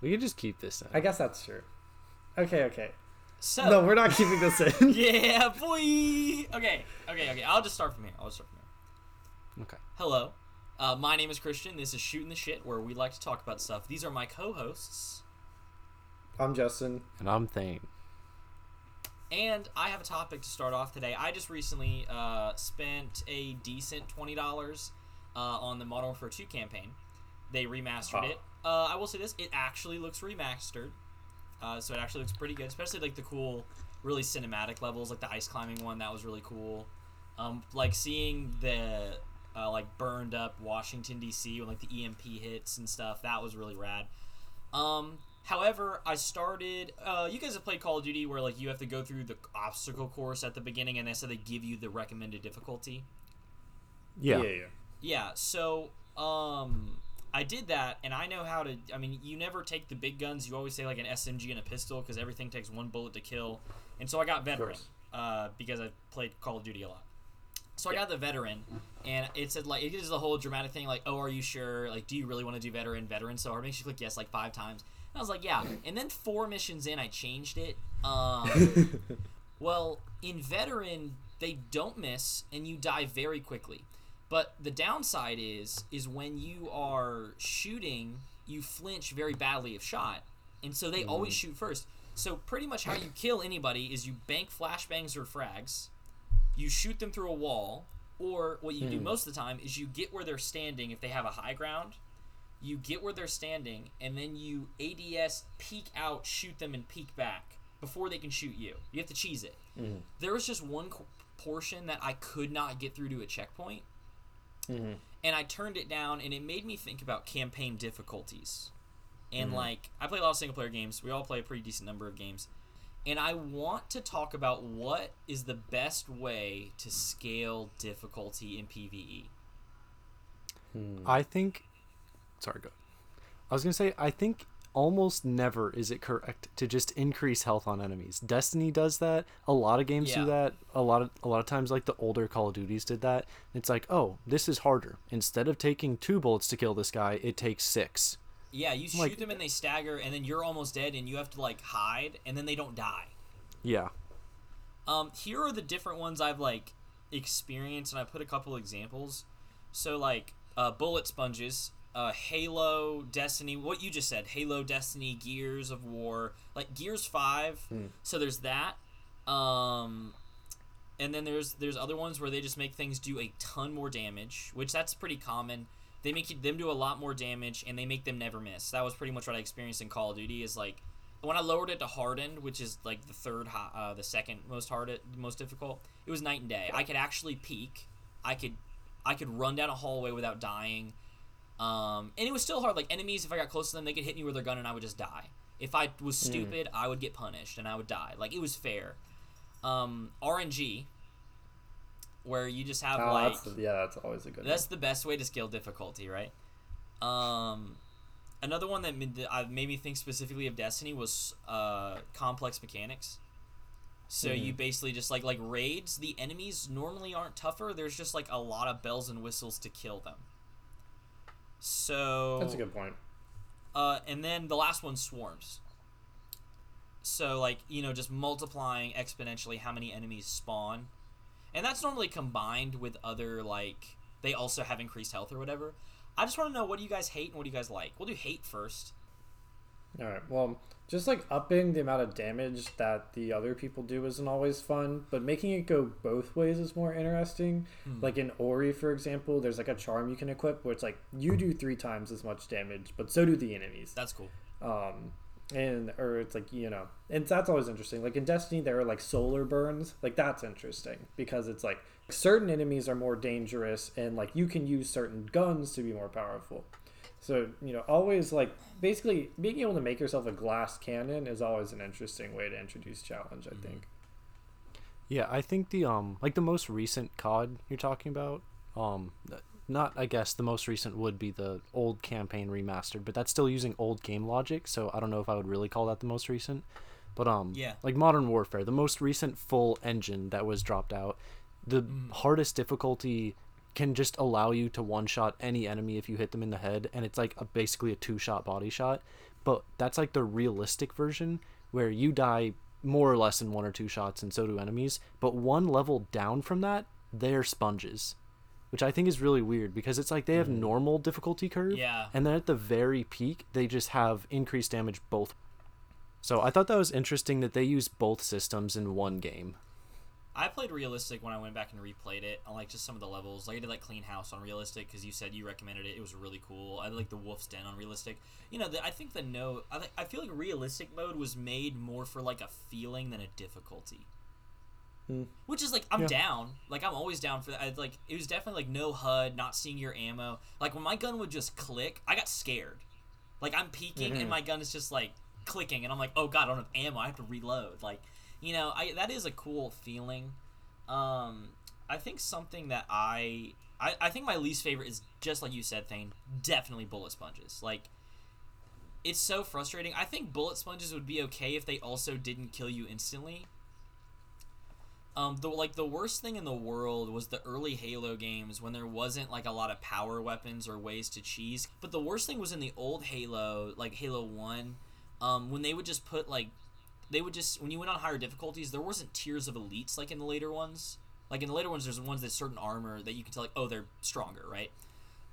We can just keep this in. I guess that's true. Okay, okay. So No, we're not keeping this in. yeah, boy. Okay, okay, okay. I'll just start from here. I'll just start from here. Okay. Hello, uh, my name is Christian. This is shooting the shit, where we like to talk about stuff. These are my co-hosts, I'm Justin. And I'm Thane. and I have a topic to start off today. I just recently uh, spent a decent twenty dollars uh, on the Modern Warfare Two campaign. They remastered it. Uh, I will say this: it actually looks remastered. Uh, so it actually looks pretty good, especially like the cool, really cinematic levels, like the ice climbing one. That was really cool. Um, like seeing the uh, like burned up Washington D.C. when like the EMP hits and stuff. That was really rad. Um, however, I started. Uh, you guys have played Call of Duty where like you have to go through the obstacle course at the beginning, and they said they give you the recommended difficulty. Yeah. yeah. yeah. Yeah, so um I did that and I know how to I mean, you never take the big guns. You always say like an SMG and a pistol cuz everything takes one bullet to kill. And so I got veteran uh because I played Call of Duty a lot. So I got the veteran and it said like it is the whole dramatic thing like, "Oh, are you sure? Like do you really want to do veteran veteran?" So it makes you click yes like 5 times. And I was like, "Yeah." And then four missions in I changed it. Um well, in veteran, they don't miss and you die very quickly. But the downside is is when you are shooting, you flinch very badly if shot. And so they always mm. shoot first. So pretty much how you kill anybody is you bank flashbangs or frags, you shoot them through a wall, or what you do hmm. most of the time is you get where they're standing if they have a high ground. You get where they're standing, and then you ADS peek out, shoot them, and peek back before they can shoot you. You have to cheese it. Mm. There was just one co- portion that I could not get through to a checkpoint, Mm-hmm. and I turned it down, and it made me think about campaign difficulties. And mm-hmm. like, I play a lot of single player games. We all play a pretty decent number of games. And I want to talk about what is the best way to scale difficulty in. PvE. Hmm. I think. Sorry, go. I was gonna say I think almost never is it correct to just increase health on enemies. Destiny does that. A lot of games Yeah. do that. A lot of a lot of times, like the older Call of Duties did that. It's like, oh, this is harder. Instead of taking two bullets to kill this guy, it takes six. Yeah, you shoot Like- them and they stagger, and then you're almost dead, and you have to like hide, and then they don't die. Yeah. Um, here are the different ones I've like experienced, and I put a couple examples. So like uh, bullet sponges, uh, Halo, Destiny. What you just said, Halo, Destiny, Gears of War, like Gears Five. So there's that. Um, and then there's there's other ones where they just make things do a ton more damage, which that's pretty common. They make them do a lot more damage, and they make them never miss. That was pretty much what I experienced in Call of Duty. Is like when I lowered it to hardened, which is like the third, hi- uh, the second most hard, most difficult. It was night and day. I could actually peek. I could, I could run down a hallway without dying. Um, and it was still hard. Like enemies, if I got close to them, they could hit me with their gun, and I would just die. If I was stupid, I would get punished, and I would die. Like it was fair. Um, RNG, where you just have Oh, like that's yeah, that's always a good that's the best way to scale difficulty, right? Um, another one that made, that made me think specifically of Destiny was uh, complex mechanics. So you basically just like like raids. The enemies normally aren't tougher. There's just like a lot of bells and whistles to kill them. So. That's a good point. uh, and then the last one swarms. So like you know just multiplying exponentially how many enemies spawn, and that's normally combined with other like they also have increased health or whatever. I just want to know what do you guys hate and what do you guys like. We'll do hate first. All right. Well, just like upping the amount of damage that the other people do isn't always fun, but making it go both ways is more interesting. Like in Ori, for example, there's like a charm you can equip where it's like you do three times as much damage, but so do the enemies. That's cool. Um, and or it's like you know, and that's always interesting. Like in Destiny, there are like solar burns. Like that's interesting because it's like certain enemies are more dangerous, and like you can use certain guns to be more powerful. So you know, always like basically being able to make yourself a glass cannon is always an interesting way to introduce challenge. I think. Yeah, I think the um like the most recent COD you're talking about, um not I guess the most recent would be the old campaign remastered, but that's still using old game logic, so I don't know if I would really call that the most recent. But um Yeah. like Modern Warfare, the most recent full engine that was dropped out, the hardest difficulty can just allow you to one shot any enemy if you hit them in the head and it's like a, basically a two shot body shot but that's like the realistic version where you die more or less in one or two shots, and so do enemies. But one level down from that, they're sponges, which I think is really weird because it's like they have mm. normal difficulty curve, Yeah. and then at the very peak, they just have increased damage both. So I thought that was interesting that they use both systems in one game. I played realistic when I went back and replayed it on like just some of the levels. Like I did like clean house on realistic because you said you recommended it. It was really cool. I like the wolf's den on realistic. You know, the, I think the no, I, th- I feel like realistic mode was made more for like a feeling than a difficulty. Hmm. Which is like I'm Yeah. down. Like I'm always down for that. I, like it was definitely like no HUD, not seeing your ammo. Like when my gun would just click, I got scared. Like I'm peeking Mhm. and my gun is just like clicking, and I'm like, oh god, I don't have ammo. I have to reload. Like, you know, I that is a cool feeling. Um, I think something that I, I I think my least favorite is just like you said, Thane. Definitely bullet sponges. Like, it's so frustrating. I think bullet sponges would be okay if they also didn't kill you instantly. Um, the like the worst thing in the world was the early Halo games when there wasn't like a lot of power weapons or ways to cheese. But the worst thing was in the old Halo, like Halo One, um, when they would just put like, they would just when you went on higher difficulties, there wasn't tiers of elites like in the later ones. Like in the later ones, there's ones that certain armor that you can tell like, oh, they're stronger, right?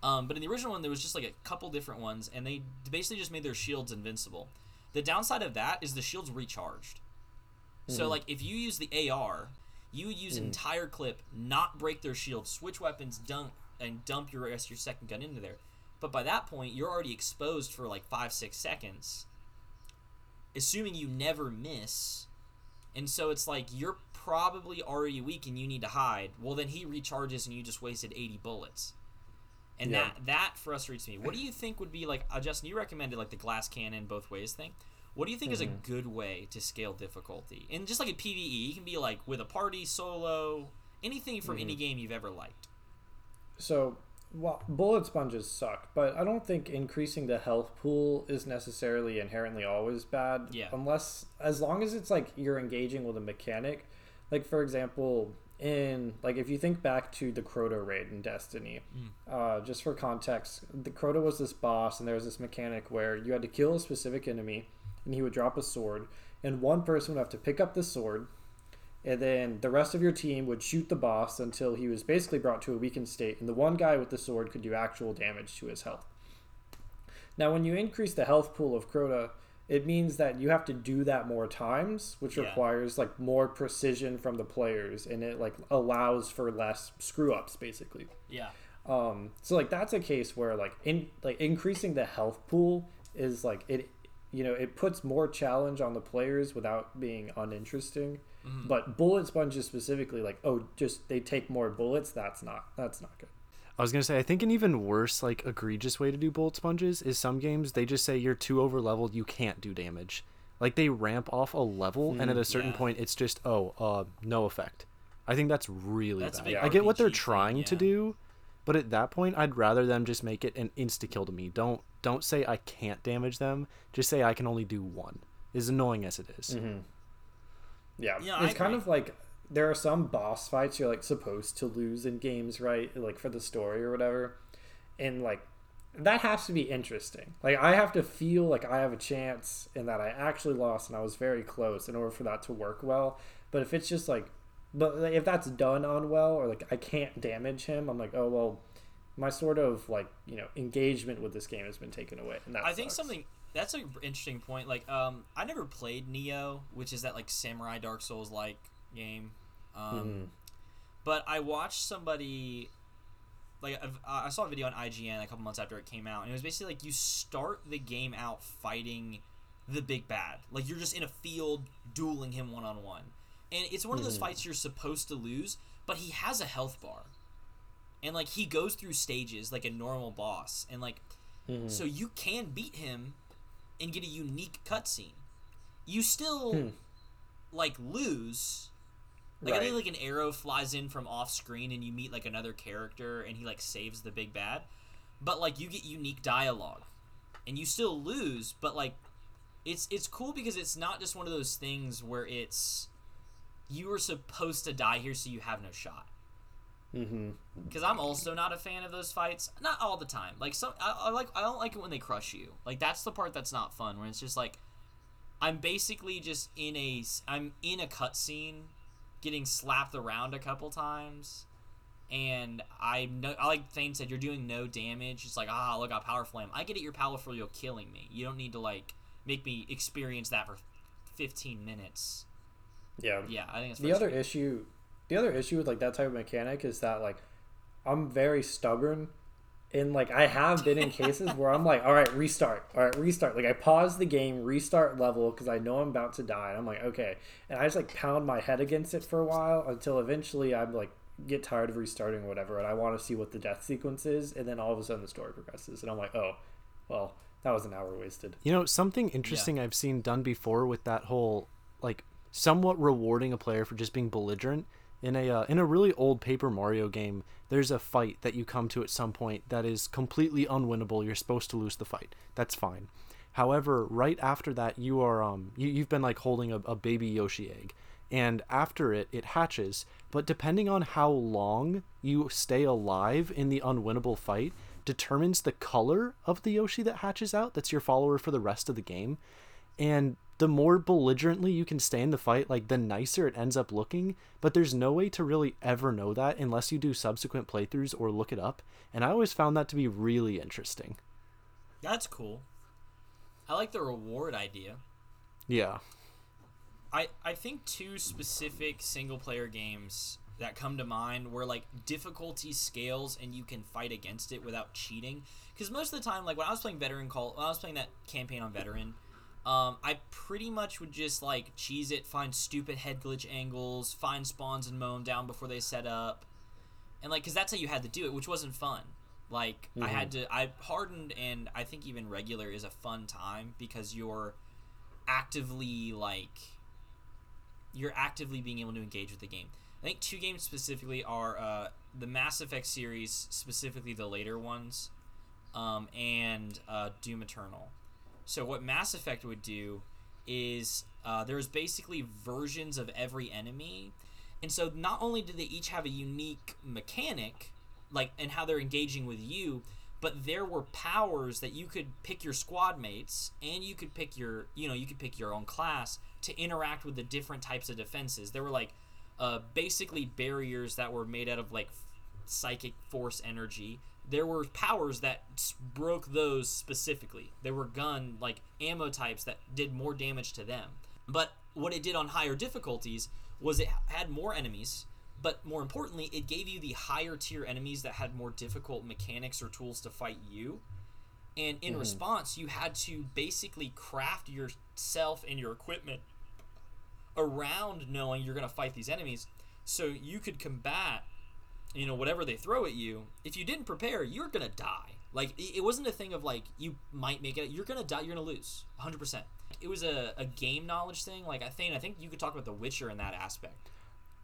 Um, but in the original one, there was just like a couple different ones, and they basically just made their shields invincible. The downside of that is the shields recharged. So like if you use the AR, you would use an entire clip, not break their shield, switch weapons, dump and dump your rest your second gun into there. But by that point, you're already exposed for like five six seconds. Assuming you never miss, and so it's like you're probably already weak and you need to hide. Well, then he recharges and you just wasted 80 bullets. And Yeah. that that frustrates me. What do you think would be like uh, Justin, you recommended like the glass cannon both ways thing. What do you think is a good way to scale difficulty? And just like a PvE, you can be like with a party, solo, anything from any game you've ever liked. So, well, bullet sponges suck, but I don't think increasing the health pool is necessarily inherently always bad. Yeah. Unless, as long as it's like you're engaging with a mechanic. Like, for example, in, like, if you think back to the Crota raid in Destiny, uh, just for context, the Crota was this boss, and there was this mechanic where you had to kill a specific enemy, and he would drop a sword, and one person would have to pick up the sword, and then the rest of your team would shoot the boss until he was basically brought to a weakened state, and the one guy with the sword could do actual damage to his health. Now, when you increase the health pool of Crota, it means that you have to do that more times, which Yeah. requires like more precision from the players, and it like allows for less screw ups, basically. Yeah. Um, so like that's a case where like in like increasing the health pool is like it, you know, it puts more challenge on the players without being uninteresting. Mm-hmm. But bullet sponges specifically, like oh, just they take more bullets. That's not that's not good. I was gonna say I think an even worse, like egregious way to do bullet sponges is some games they just say you're too over leveled, you can't do damage. Like they ramp off a level, and at a mm, certain yeah. point, it's just oh, uh, no effect. I think that's really That's bad. I get what they're RPG thing, trying to do, but at that point, I'd rather them just make it an insta kill to me. Don't don't say I can't damage them. Just say I can only do one. As annoying as it is. Mm-hmm. Yeah, Yeah, I it's kind agree. of like there are some boss fights you're like supposed to lose in games, right? Like for the story or whatever, and like that has to be interesting. Like I have to feel like I have a chance and that I actually lost and I was very close in order for that to work well. But if it's just like, but if that's done on well or like I can't damage him, I'm like, oh well, my sort of like you know engagement with this game has been taken away. And that I think something that's an interesting point. Like, um, I never played Nioh, which is that like samurai Dark Souls like game. Um, Mhm. but I watched somebody like I saw a video on IGN a couple months after it came out, and it was basically like you start the game out fighting the big bad, like you're just in a field dueling him one on one, and it's one of those fights you're supposed to lose, but he has a health bar, and like he goes through stages like a normal boss, and like Mhm. so you can beat him and get a unique cutscene. You still Hmm. like lose. Like I think like an arrow flies in from off screen and you meet like another character and he like saves the big bad. But like you get unique dialogue. And you still lose, but like it's it's cool because it's not just one of those things where it's you were supposed to die here so you have no shot. Mm-hmm. because I'm also not a fan of those fights. Not all the time. Like some, I, I like I don't like it when they crush you. Like that's the part that's not fun. When it's just like, I'm basically just in a. I'm in a cutscene, getting slapped around a couple times, and I no, I like Thane said you're doing no damage. It's like ah look how powerful I am. I get it. You're powerful. You're killing me. You don't need to like make me experience that for 15 minutes. Yeah. Yeah, I think it's The other issue, the other issue with like that type of mechanic is that like I'm very stubborn, and like I have been in cases where I'm like, all right, restart, all right, restart. Like I pause the game, restart level because I know I'm about to die, and I'm like, okay, and I just like pound my head against it for a while until eventually I'm like get tired of restarting or whatever, and I want to see what the death sequence is, and then all of a sudden the story progresses, and I'm like, oh, well, that was an hour wasted. You know, something interesting I've seen done before with that whole like somewhat rewarding a player for just being belligerent in a uh, in a really old Paper Mario game. There's a fight that you come to at some point that is completely unwinnable. You're supposed to lose the fight. That's fine. However, right after that, you are um you, you've been like holding a, a baby Yoshi egg, and after it, it hatches. But depending on how long you stay alive in the unwinnable fight, determines the color of the Yoshi that hatches out. That's your follower for the rest of the game. And the more belligerently you can stay in the fight, like the nicer it ends up looking. But there's no way to really ever know that unless you do subsequent playthroughs or look it up. And I always found that to be really interesting. That's cool. I like the reward idea. Yeah. I I think two specific single player games that come to mind where like difficulty scales and you can fight against it without cheating. Because most of the time, like when I was playing veteran call, when I was playing that campaign on veteran, um, I pretty much would just like cheese it, find stupid head glitch angles, find spawns and mow them down before they set up, and like because that's how you had to do it, which wasn't fun. Like I had to, I hardened, and I think even regular is a fun time because you're actively like you're actively being able to engage with the game. I think two games specifically are uh, the Mass Effect series, specifically the later ones, um, and uh, Doom Eternal. So what Mass Effect would do is uh, there's basically versions of every enemy, and so not only do they each have a unique mechanic, like and how they're engaging with you, but there were powers that you could pick your squad mates and you could pick your you know you could pick your own class to interact with the different types of defenses. There were like uh, basically barriers that were made out of like psychic force energy there were powers that broke those specifically. There were gun like ammo types that did more damage to them. But what it did on higher difficulties was it had more enemies but more importantly, it gave you the higher tier enemies that had more difficult mechanics or tools to fight you. And in mm-hmm. response, you had to basically craft yourself and your equipment around knowing you're going to fight these enemies so you could combat you know whatever they throw at you if you didn't prepare you're to die like it wasn't a thing of like you might make it you're to die you're to lose 100% it was a, a game knowledge thing like i think i think you could talk about the witcher in that aspect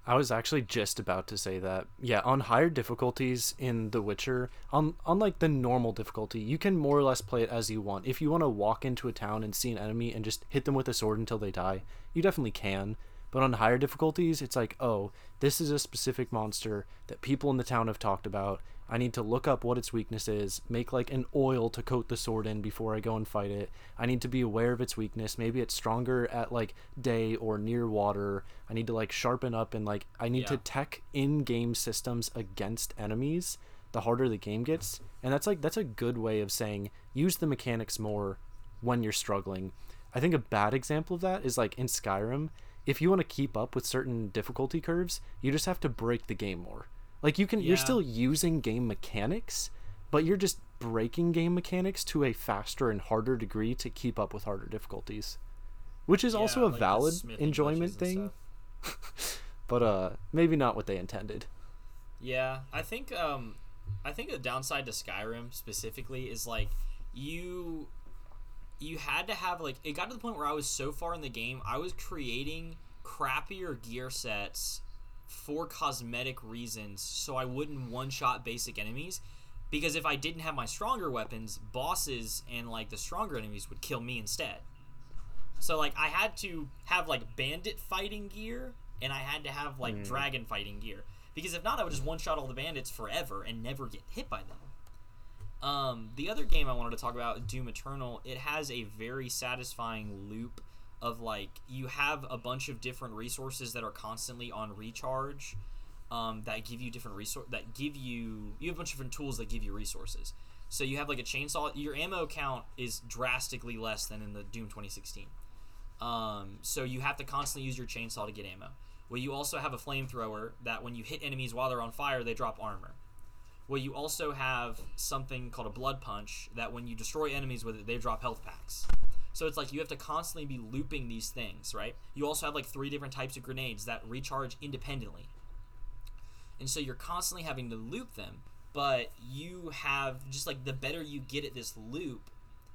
I was actually just about to say that. Yeah, on higher difficulties in The Witcher, on unlike the normal difficulty, you can more or less play it as you want. If you want to walk into a town and see an enemy and just hit them with a sword until they die, you definitely can. But on higher difficulties, it's like, oh, this is a specific monster that people in the town have talked about. I need to look up what its weakness is, make like an oil to coat the sword in before I go and fight it. I need to be aware of its weakness. Maybe it's stronger at like day or near water. I need to like sharpen up and like I need to tech in-game systems against enemies the harder the game gets. And that's like that's a good way of saying use the mechanics more when you're struggling. I think a bad example of that is like in Skyrim, if you want to keep up with certain difficulty curves, you just have to break the game more. Like you can you're still using game mechanics, but you're just breaking game mechanics to a faster and harder degree to keep up with harder difficulties. Which is also a like valid enjoyment thing, but uh maybe not what they intended. Yeah, I think um, I think the downside to Skyrim specifically is like you you had to have like it got to the point where I was so far in the game, I was creating crappier gear sets for cosmetic reasons so I wouldn't one shot basic enemies because if I didn't have my stronger weapons, bosses and like the stronger enemies would kill me instead. So like I had to have like bandit fighting gear and I had to have like hmm. dragon fighting gear. Because if not, I would just one shot all the bandits forever and never get hit by them. Um, the other game I wanted to talk about, Doom Eternal, it has a very satisfying loop of like you have a bunch of different resources that are constantly on recharge. Um, that give you different resource that give you you have a bunch of different tools that give you resources. So you have like a chainsaw. Your ammo count is drastically less than in the Doom 2016. Um, so you have to constantly use your chainsaw to get ammo. Well, you also have a flamethrower that when you hit enemies while they're on fire, they drop armor. Well, you also have something called a blood punch that when you destroy enemies with it, they drop health packs. So it's like you have to constantly be looping these things, right? You also have like three different types of grenades that recharge independently. And so you're constantly having to loop them, but you have just like the better you get at this loop,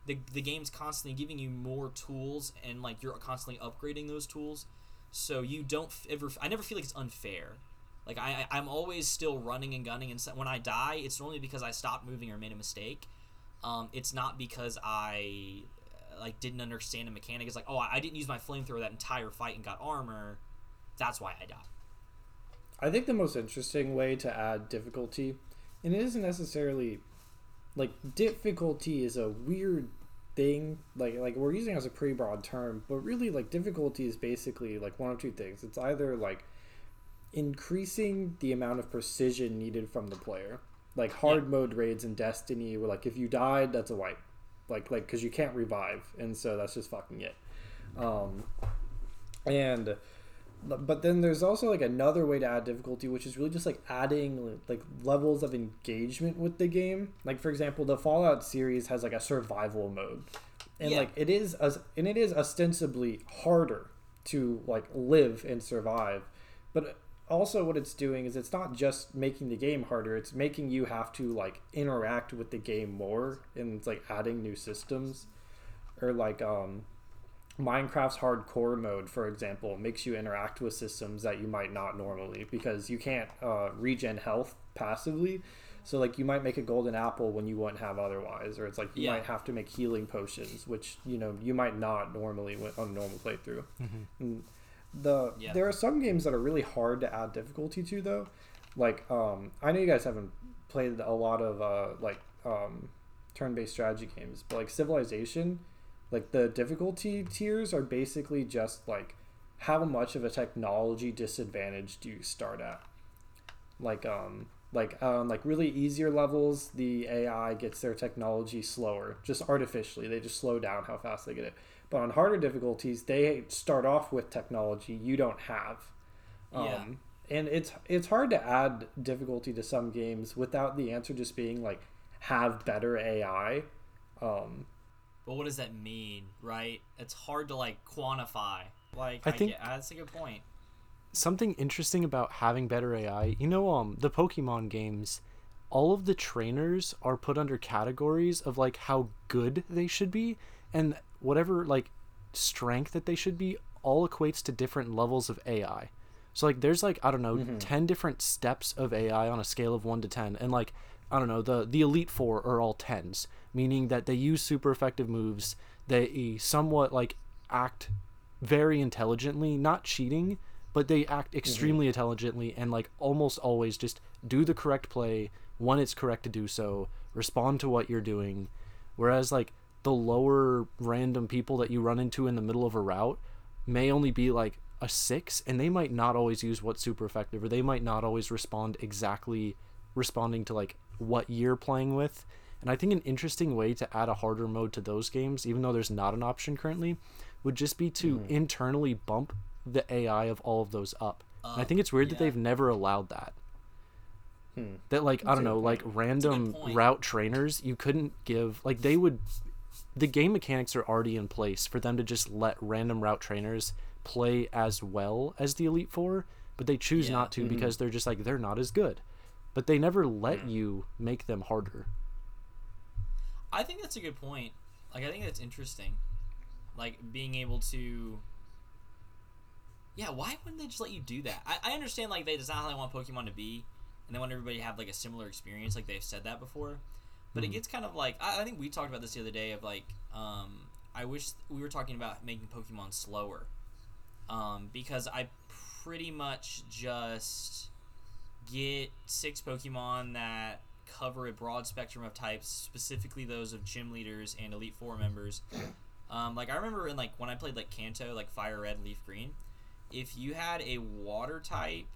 the, the game's constantly giving you more tools and like you're constantly upgrading those tools. So you don't ever, I never feel like it's unfair. Like I, I'm always still running and gunning, and when I die, it's normally because I stopped moving or made a mistake. Um, it's not because I like didn't understand a mechanic. It's like, oh, I didn't use my flamethrower that entire fight and got armor. That's why I died. I think the most interesting way to add difficulty, and it isn't necessarily like difficulty is a weird thing. Like like we're using as a pretty broad term, but really like difficulty is basically like one of two things. It's either like increasing the amount of precision needed from the player. Like hard yeah. mode raids in Destiny, where like if you died, that's a wipe. Like like because you can't revive, and so that's just fucking it. Um, and but then there's also like another way to add difficulty which is really just like adding like levels of engagement with the game like for example the fallout series has like a survival mode and yeah. like it is as and it is ostensibly harder to like live and survive but also what it's doing is it's not just making the game harder it's making you have to like interact with the game more and it's like adding new systems. Or like um minecraft's hardcore mode for example makes you interact with systems that you might not normally because you can't uh, regen health passively. So like you might make a golden apple when you wouldn't have otherwise or it's like you yeah. might have to make healing potions which you know you might not normally on a normal playthrough. Mm-hmm the yeah. there are some games that are really hard to add difficulty to though. Like um i know you guys haven't played a lot of uh like um turn-based strategy games but like civilization like the difficulty tiers are basically just like how much of a technology disadvantage do you start at? Like um like um like really easier levels the ai gets their technology slower just artificially. They just slow down how fast they get it but on harder difficulties, they start off with technology you don't have. Um, yeah. And it's it's hard to add difficulty to some games without the answer just being like have better AI. Um, but what does that mean, right? It's hard to like quantify. Like I, I think get, that's a good point. Something interesting about having better AI, you know, um, the Pokemon games, all of the trainers are put under categories of like how good they should be, and whatever like strength that they should be all equates to different levels of AI. So like there's like I don't know mm-hmm. 10 different steps of AI on a scale of 1 to 10 and like I don't know the the elite 4 are all 10s, meaning that they use super effective moves, they somewhat like act very intelligently, not cheating, but they act mm-hmm. extremely mm-hmm. intelligently and like almost always just do the correct play when it's correct to do so, respond to what you're doing. Whereas like the lower random people that you run into in the middle of a route may only be like a six and they might not always use what's super effective or they might not always respond exactly responding to like what you're playing with and i think an interesting way to add a harder mode to those games even though there's not an option currently would just be to mm. internally bump the ai of all of those up i think it's weird yeah. that they've never allowed that hmm. that like That's i don't know point. like random route trainers you couldn't give like they would the game mechanics are already in place for them to just let random route trainers play as well as the Elite Four, but they choose yeah. not to mm-hmm. because they're just like they're not as good. But they never let mm. you make them harder. I think that's a good point. Like I think that's interesting. Like being able to Yeah, why wouldn't they just let you do that? I, I understand like they that's not how they want Pokemon to be and they want everybody to have like a similar experience, like they've said that before. But mm-hmm. it gets kind of like I, I, think we talked about this the other day of like um, I wish we were talking about making Pokemon slower um, because I pretty much just get six Pokemon that cover a broad spectrum of types, specifically those of gym leaders and Elite Four members. Um, like I remember in like when I played like Kanto, like Fire Red, Leaf Green, if you had a Water type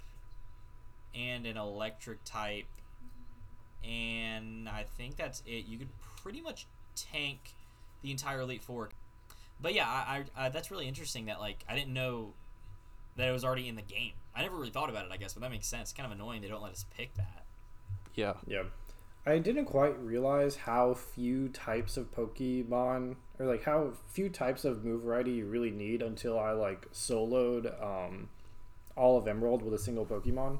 and an Electric type, and I think that's it, you could pretty much tank the entire Elite Four. But yeah, I, I, I that's really interesting that like I didn't know that it was already in the game. I never really thought about it, I guess, but that makes sense. It's kind of annoying they don't let us pick that. Yeah. Yeah. I didn't quite realize how few types of Pokemon or like how few types of move variety you really need until I like soloed um, all of Emerald with a single Pokemon.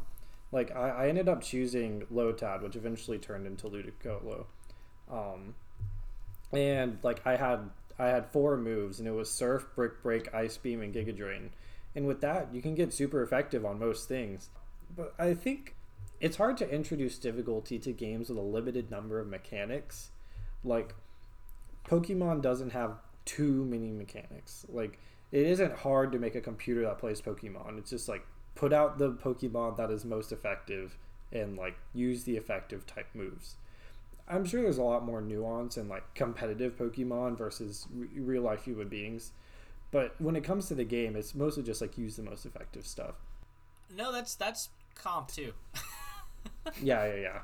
Like I, I ended up choosing low Lotad, which eventually turned into Ludicolo. Um, and like I had I had four moves and it was Surf, Brick Break, Ice Beam, and Giga Drain. And with that, you can get super effective on most things. But I think it's hard to introduce difficulty to games with a limited number of mechanics. Like Pokemon doesn't have too many mechanics. Like it isn't hard to make a computer that plays Pokemon. It's just like put out the Pokemon that is most effective and like use the effective type moves. I'm sure there's a lot more nuance in like competitive Pokemon versus re- real life human beings. But when it comes to the game, it's mostly just like use the most effective stuff. No, that's that's comp too. yeah, yeah, yeah.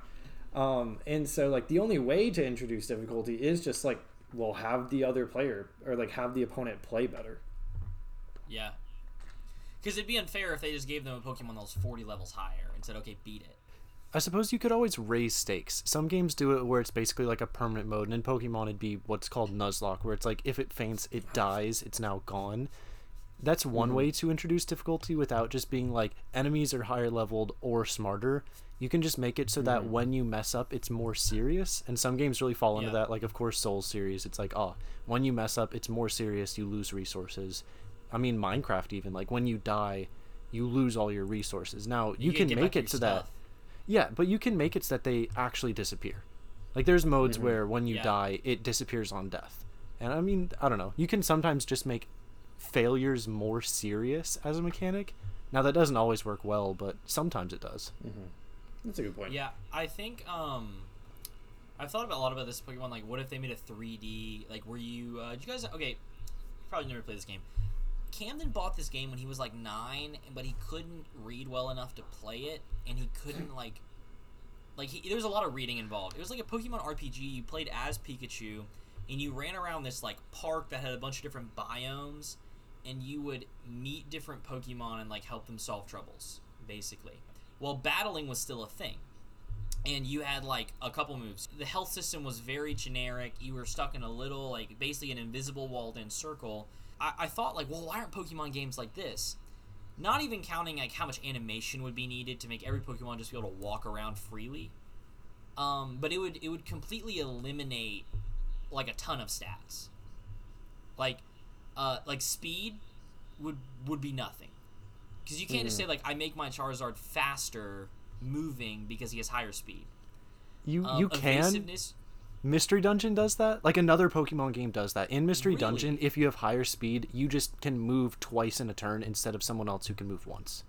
Um, and so like the only way to introduce difficulty is just like well have the other player or like have the opponent play better. Yeah. Because it'd be unfair if they just gave them a Pokemon that was 40 levels higher and said, okay, beat it. I suppose you could always raise stakes. Some games do it where it's basically like a permanent mode, and in Pokemon it'd be what's called Nuzlocke, where it's like if it faints, it dies, it's now gone. That's one way to introduce difficulty without just being like enemies are higher leveled or smarter. You can just make it so that hmm. when you mess up, it's more serious. And some games really fall into Yeah. that. Like, of course, Soul series, it's like, oh, when you mess up, it's more serious, you lose resources. I mean, Minecraft, even. Like, when you die, you lose all your resources. Now, you, can't can make it your so that. Yeah, but you can make it so that they actually disappear. Like there's modes where when you Yeah. die, it disappears on death. And I mean, I don't know. You can sometimes just make failures more serious as a mechanic. Now that doesn't always work well, but sometimes it does. That's a good point. Yeah, I think um, I've thought about a lot about this Pokemon. Like, what if they made a 3D? Like, were you? Uh, did you guys? Okay, you probably never played this game. Camden bought this game when he was like nine, but he couldn't read well enough to play it, and he couldn't like, like he, there was a lot of reading involved. It was like a Pokemon RPG. You played as Pikachu, and you ran around this like park that had a bunch of different biomes, and you would meet different Pokemon and like help them solve troubles, basically. Well, battling was still a thing and you had like a couple moves. The health system was very generic. You were stuck in a little, like, basically an invisible walled in circle. I, I thought, like, well, why aren't Pokemon games like this? Not even counting, like, how much animation would be needed to make every Pokemon just be able to walk around freely. Um, but it would it would completely eliminate like a ton of stats. Like, uh, like speed would would be nothing because you can't just say like I make my Charizard faster moving because he has higher speed. You Um, you can. Mystery Dungeon does that. Like another Pokemon game does that. In Mystery Really? Dungeon, if you have higher speed, you just can move twice in a turn instead of someone else who can move once.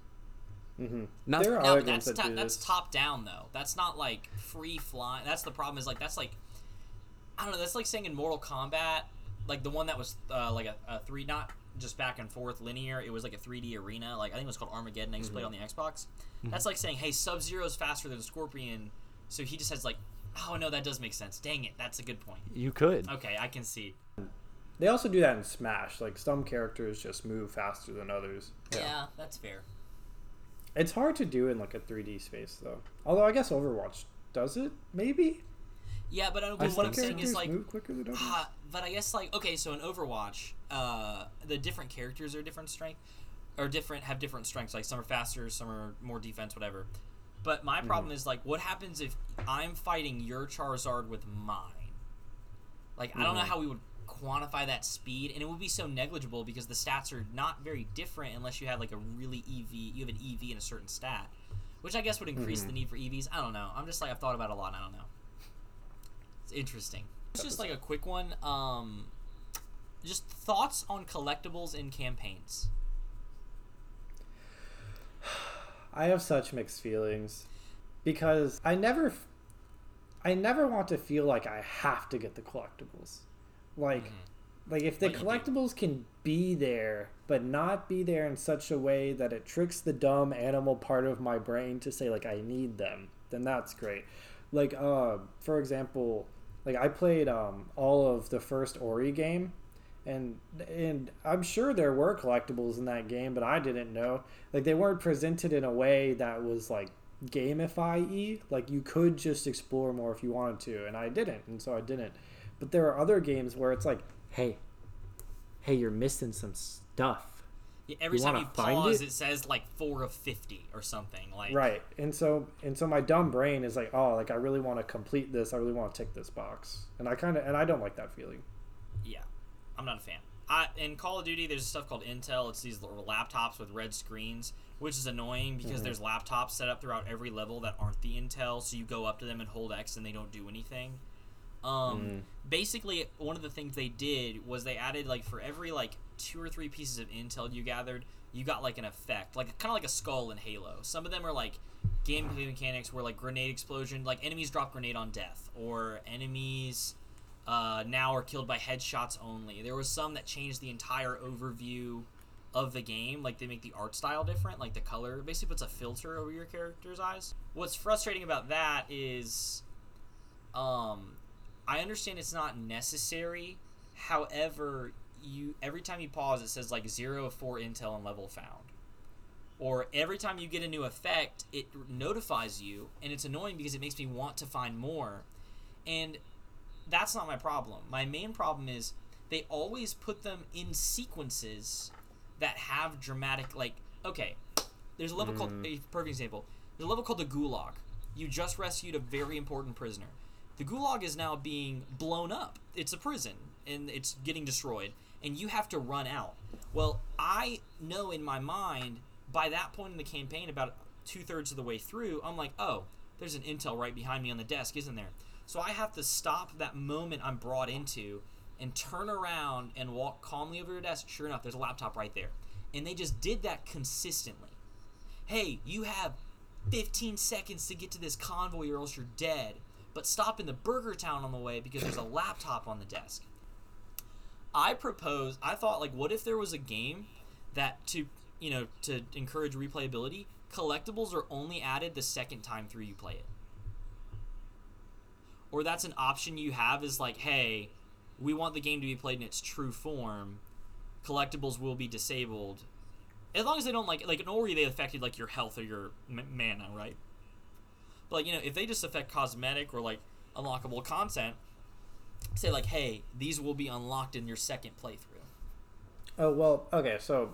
Mm-hmm. Not There are No, other that's that to- that's top down though. That's not like free flying. That's the problem. Is like that's like I don't know. That's like saying in Mortal Kombat, like the one that was uh, like a, a three, not just back and forth linear. It was like a 3D arena. Like I think it was called Armageddon. I used to play on the Xbox. That's like saying, hey, Sub Zero is faster than Scorpion, so he just has like, oh no, that does make sense. Dang it, that's a good point. You could. Okay, I can see. They also do that in Smash. Like some characters just move faster than others. Yeah, that's fair. It's hard to do in like a 3D space though. Although I guess Overwatch does it. Maybe. Yeah, but, I, I what I'm saying is like move quicker than others. Ah, but I guess like okay, so in Overwatch, uh, the different characters are different strength, or different have different strengths. Like some are faster, some are more defense, whatever. But my mm-hmm. problem is like, what happens if I'm fighting your Charizard with mine? Like I don't know mm-hmm. how we would quantify that speed, and it would be so negligible because the stats are not very different unless you have like a really EV. You have an EV in a certain stat, which I guess would increase the mm-hmm. need for EVs. I don't know. I'm just like I've thought about it a lot. And I don't know. It's interesting. It's just like a quick one. Um, just thoughts on collectibles in campaigns. I have such mixed feelings. because I never, I never want to feel like I have to get the collectibles. Like, like if the collectibles can be there, but not be there in such a way that it tricks the dumb animal part of my brain to say like I need them, then that's great. Like, uh, for example, like I played um all of the first Ori game, and and I'm sure there were collectibles in that game, but I didn't know. Like they weren't presented in a way that was like gamify. Like you could just explore more if you wanted to, and I didn't, and so I didn't. But there are other games where it's like, hey, hey, you're missing some stuff. Yeah, every You time you find pause, it? it? says like four of fifty or something. Like Right. And so and so my dumb brain is like, oh, like I really want to complete this. I really want to tick this box. And I kind of and I don't like that feeling. yeah, I'm not a fan. I, in Call of Duty, there's stuff called Intel. It's these little laptops with red screens, which is annoying because Mm-hmm. there's laptops set up throughout every level that aren't the Intel. So you go up to them and hold X, and they don't do anything. Um, Mm. basically, one of the things they did was they added like for every like two or three pieces of Intel you gathered, you got like an effect, like kind of like a skull in Halo. Some of them are like gameplay mechanics where like grenade explosion, like enemies drop grenade on death, or enemies uh, now are killed by headshots only. There was some that changed the entire overview of the game. Like they make the art style different, like the color basically puts a filter over your character's eyes. What's frustrating about that is, um, I understand it's not necessary. However, you every time you pause, it says like zero of four intel and level found. Or every time you get a new effect, it notifies you, and it's annoying because it makes me want to find more. And that's not my problem. My main problem is they always put them in sequences that have dramatic like okay, there's a level called mm. a perfect example. There's a level called the Gulag. You just rescued a very important prisoner. The Gulag is now being blown up. It's a prison and it's getting destroyed and you have to run out. Well, I know in my mind by that point in the campaign about two thirds of the way through, I'm like, oh, there's an intel right behind me on the desk, isn't there? So I have to stop that moment I'm brought into and turn around and walk calmly over to the desk. Sure enough, there's a laptop right there. And they just did that consistently. Hey, you have 15 seconds to get to this convoy or else you're dead. But stop in the Burger Town on the way because there's a laptop on the desk. I propose, I thought, like, what if there was a game that to, you know, to encourage replayability, collectibles are only added the second time through you play it? Or that's an option you have is like, hey, we want the game to be played in its true form. Collectibles will be disabled. As long as they don't like like in Ori they affected like your health or your m- mana, right? But like, you know, if they just affect cosmetic or like unlockable content, say like, hey, these will be unlocked in your second playthrough. Oh well, okay, so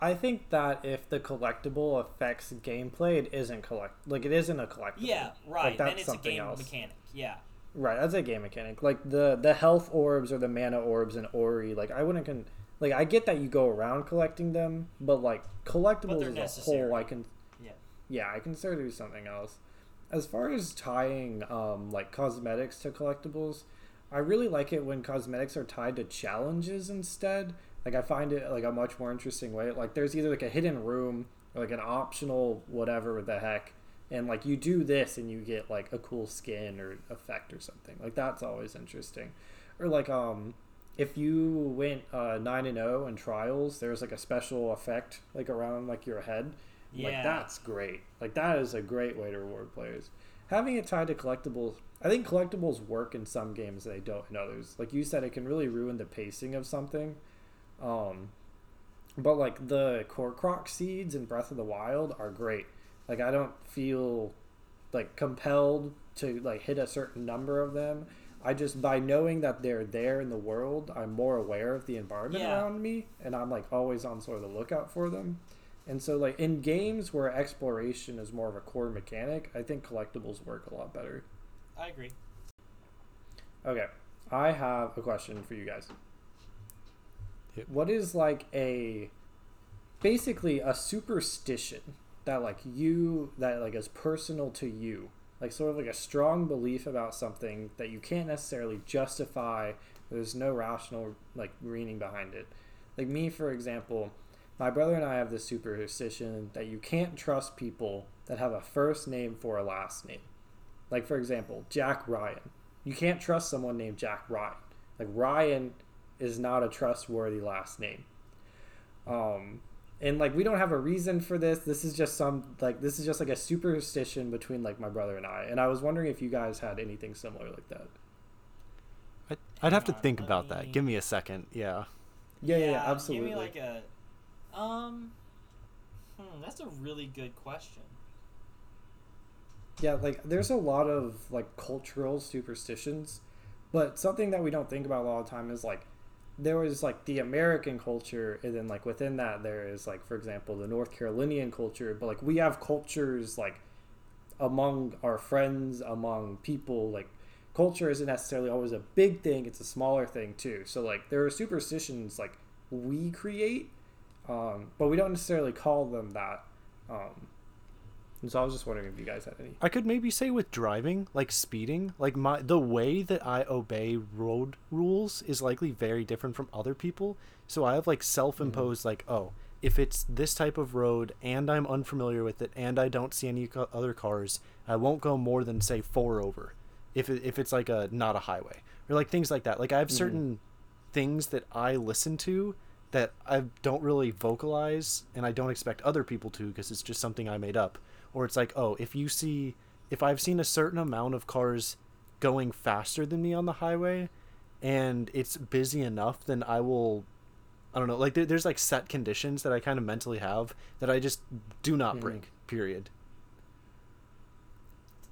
I think that if the collectible affects gameplay, it isn't collect like it isn't a collectible. Yeah, right. Like, then that's it's a something game else. mechanic. Yeah. Right, that's a game mechanic. Like the the health orbs or the mana orbs in Ori, like I wouldn't con like I get that you go around collecting them, but like collectibles they're as a whole, I can Yeah. yeah, I consider do something else. As far as tying um, like cosmetics to collectibles, I really like it when cosmetics are tied to challenges instead. Like I find it like a much more interesting way. Like there's either like a hidden room or like an optional whatever the heck, and like you do this and you get like a cool skin or effect or something. Like that's always interesting. Or like um if you went uh, nine and zero in trials, there's like a special effect like around like your head. Like Yeah. that's great. Like that is a great way to reward players. Having it tied to collectibles, I think collectibles work in some games they don't in others. Like you said, it can really ruin the pacing of something. Um, but like the Korok seeds in Breath of the Wild are great. Like I don't feel like compelled to like hit a certain number of them. I just by knowing that they're there in the world, I'm more aware of the environment Yeah. around me, and I'm like always on sort of the lookout for them. And so, like in games where exploration is more of a core mechanic, I think collectibles work a lot better. I agree. Okay, I have a question for you guys. Yep. What is like a basically a superstition that like you that like is personal to you, like sort of like a strong belief about something that you can't necessarily justify. There's no rational like reasoning behind it. Like me, for example, my brother and I have this superstition that you can't trust people that have a first name for a last name. Like for example, Jack Ryan. You can't trust someone named Jack Ryan. Like Ryan is not a trustworthy last name. Um, and like we don't have a reason for this. This is just some like this is just like a superstition between like my brother and I. And I was wondering if you guys had anything similar like that. I'd, I'd have to on, think let about me- that. Give me a second. Yeah. Yeah, yeah, yeah absolutely. Give me like a, um, hmm, that's a really good question. Yeah, like there's a lot of like cultural superstitions, but something that we don't think about a lot of time is like there was like the American culture, and then like within that there is like for example the North Carolinian culture, but like we have cultures like among our friends, among people, like culture isn't necessarily always a big thing; it's a smaller thing too. So like there are superstitions like we create, um, but we don't necessarily call them that. Um, and so I was just wondering if you guys had any. I could maybe say with driving, like speeding, like my the way that I obey road rules is likely very different from other people. So I have like self-imposed mm-hmm. like, oh, if it's this type of road and I'm unfamiliar with it and I don't see any co- other cars, I won't go more than say 4 over. If it, if it's like a not a highway or like things like that. Like I have mm-hmm. certain things that I listen to that I don't really vocalize and I don't expect other people to because it's just something I made up. Or it's like, oh, if you see, if I've seen a certain amount of cars going faster than me on the highway and it's busy enough, then I will, I don't know, like there, there's like set conditions that I kind of mentally have that I just do not Mhm. break, period.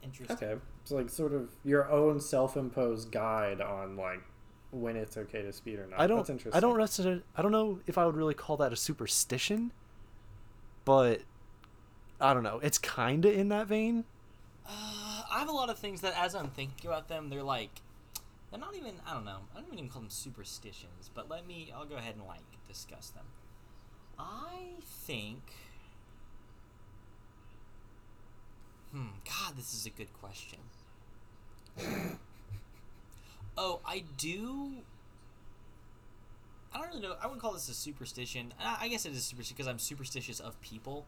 Interesting. Okay, so like sort of your own self-imposed guide on like when it's okay to speed or not. I don't. That's interesting. I don't necessarily. I don't know if I would really call that a superstition, but I don't know. It's kind of in that vein. Uh, I have a lot of things that, as I'm thinking about them, they're like, they're not even. I don't know. I don't even call them superstitions. But let me. I'll go ahead and like discuss them. I think. Hmm. God, this is a good question. oh, I do. I don't really know. I wouldn't call this a superstition. I guess it is superstition because I'm superstitious of people.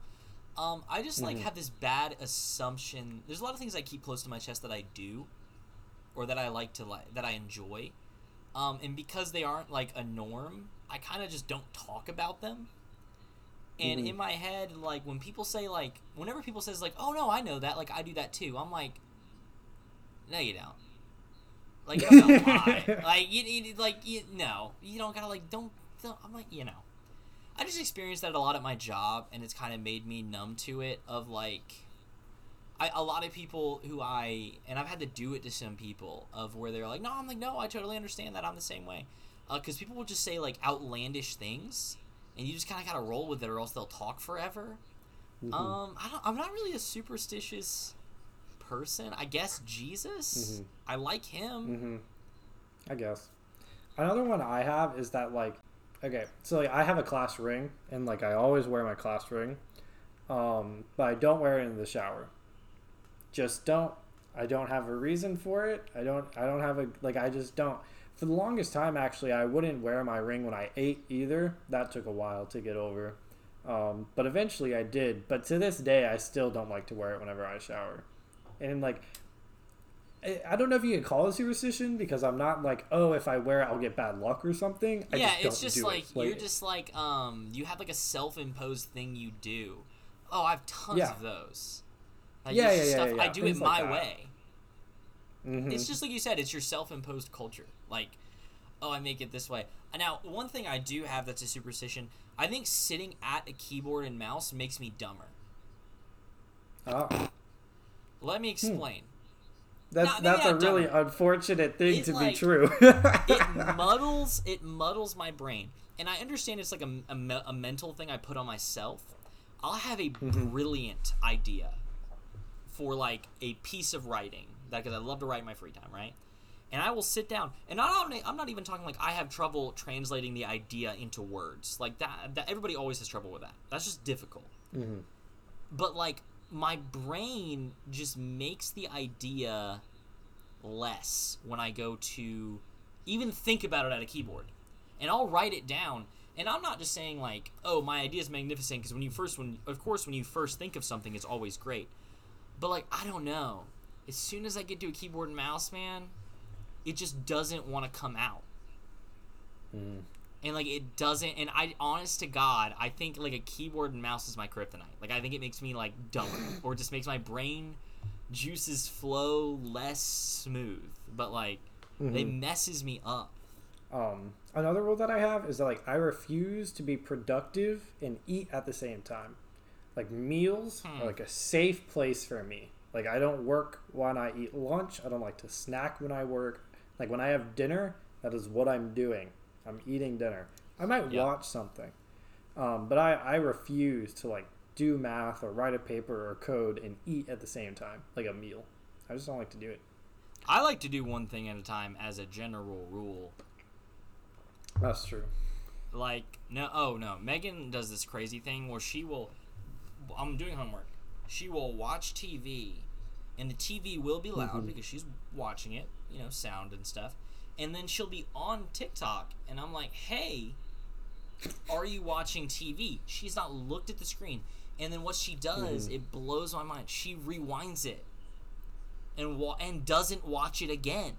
Um, I just like Mhm. have this bad assumption. There's a lot of things I keep close to my chest that I do, or that I like to like that I enjoy, um, and because they aren't like a norm, I kind of just don't talk about them. And Mhm. in my head, like when people say like, whenever people says like, "Oh no, I know that," like I do that too. I'm like, no, you don't. Like you don't lie. Like you, you like you no, you don't gotta like don't. don't I'm like you know. I just experienced that a lot at my job, and it's kind of made me numb to it. Of like, I a lot of people who I and I've had to do it to some people of where they're like, no, I'm like, no, I totally understand that. I'm the same way, because people will just say like outlandish things, and you just kind of gotta roll with it, or else they'll talk forever. Mhm. Um, I don't, I'm not really a superstitious person. I guess Jesus. Mhm. I like him. Mm-hmm. I guess. Another one I have is that like, okay, so like I have a class ring, and like I always wear my class ring, um, but I don't wear it in the shower. Just don't. I don't have a reason for it. I don't. I don't have a like. I just don't. For the longest time, actually, I wouldn't wear my ring when I ate either. That took a while to get over. Um, but eventually I did. But to this day, I still don't like to wear it whenever I shower. And like, I don't know if you can call it superstition because I'm not like, oh, if I wear it, I'll get bad luck or something. I yeah, just it's just like, it. you're just like um you have like a self-imposed thing you do. Oh, I have tons Yeah. of those. Like, Yeah, yeah, yeah, stuff yeah, I do Things it my that. way. Mhm. It's just like you said, it's your self-imposed culture. Like, oh, I make it this way. Now, one thing I do have that's a superstition. I think sitting at a keyboard and mouse makes me dumber. Oh, Let me explain. That's maybe that's a really unfortunate thing It, to like- be true. it muddles it muddles my brain. And i understand it's like a, a, a mental thing i put on myself. I'll have a Mm-hmm. brilliant idea for like a piece of writing that because i love to write in my free time right? And i will sit down and not only, i'm not even talking like i have trouble translating the idea into words. Like that, that everybody always has trouble with that. That's just difficult. Mhm. but like my brain just makes the idea less when I go to even think about it at a keyboard. And I'll write it down. And I'm not just saying like, "Oh, my idea is magnificent" because when you first when of course when you first think of something it's always great. But like I don't know. As soon as I get to a keyboard and mouse, man, it just doesn't want to come out. Mm. And like it doesn't and I honest to God, I think like a keyboard and mouse is my kryptonite. Like I think it makes me like dumber or just makes my brain juices flow less smooth. But like they messes me up. Um, another rule that I have is that like I refuse to be productive and eat at the same time. Like meals Hmm. are like a safe place for me. Like I don't work when I eat lunch. I don't like to snack when I work. Like when I have dinner, that is what I'm doing. I'm eating dinner. I might watch something, um, but I I refuse to like do math or write a paper or code and eat at the same time like a meal. I just don't like to do it. I like to do one thing at a time as a general rule. That's true. like no oh no megan does this crazy thing where she will i'm doing homework she will watch tv and the tv will be loud because she's watching it you know sound and stuff and then she'll be on tiktok and i'm like hey are you watching tv she's not looked at the screen. And then what she does mm. it blows my mind. She rewinds it and wa- and doesn't watch it again.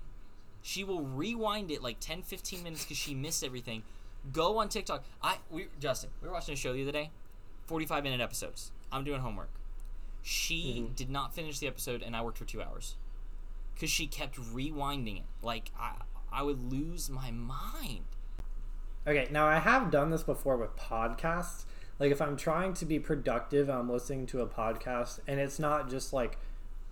She will rewind it like 10 15 minutes because she missed everything. Go on tiktok. I we justin we were watching a show the other day 45 minute episodes. I'm doing homework. She mm-hmm. did not finish the episode and i worked for two hours because she kept rewinding it. Like i i would lose my mind Okay, now I have done this before with podcasts. Like if I'm trying to be productive, I'm listening to a podcast, and it's not just like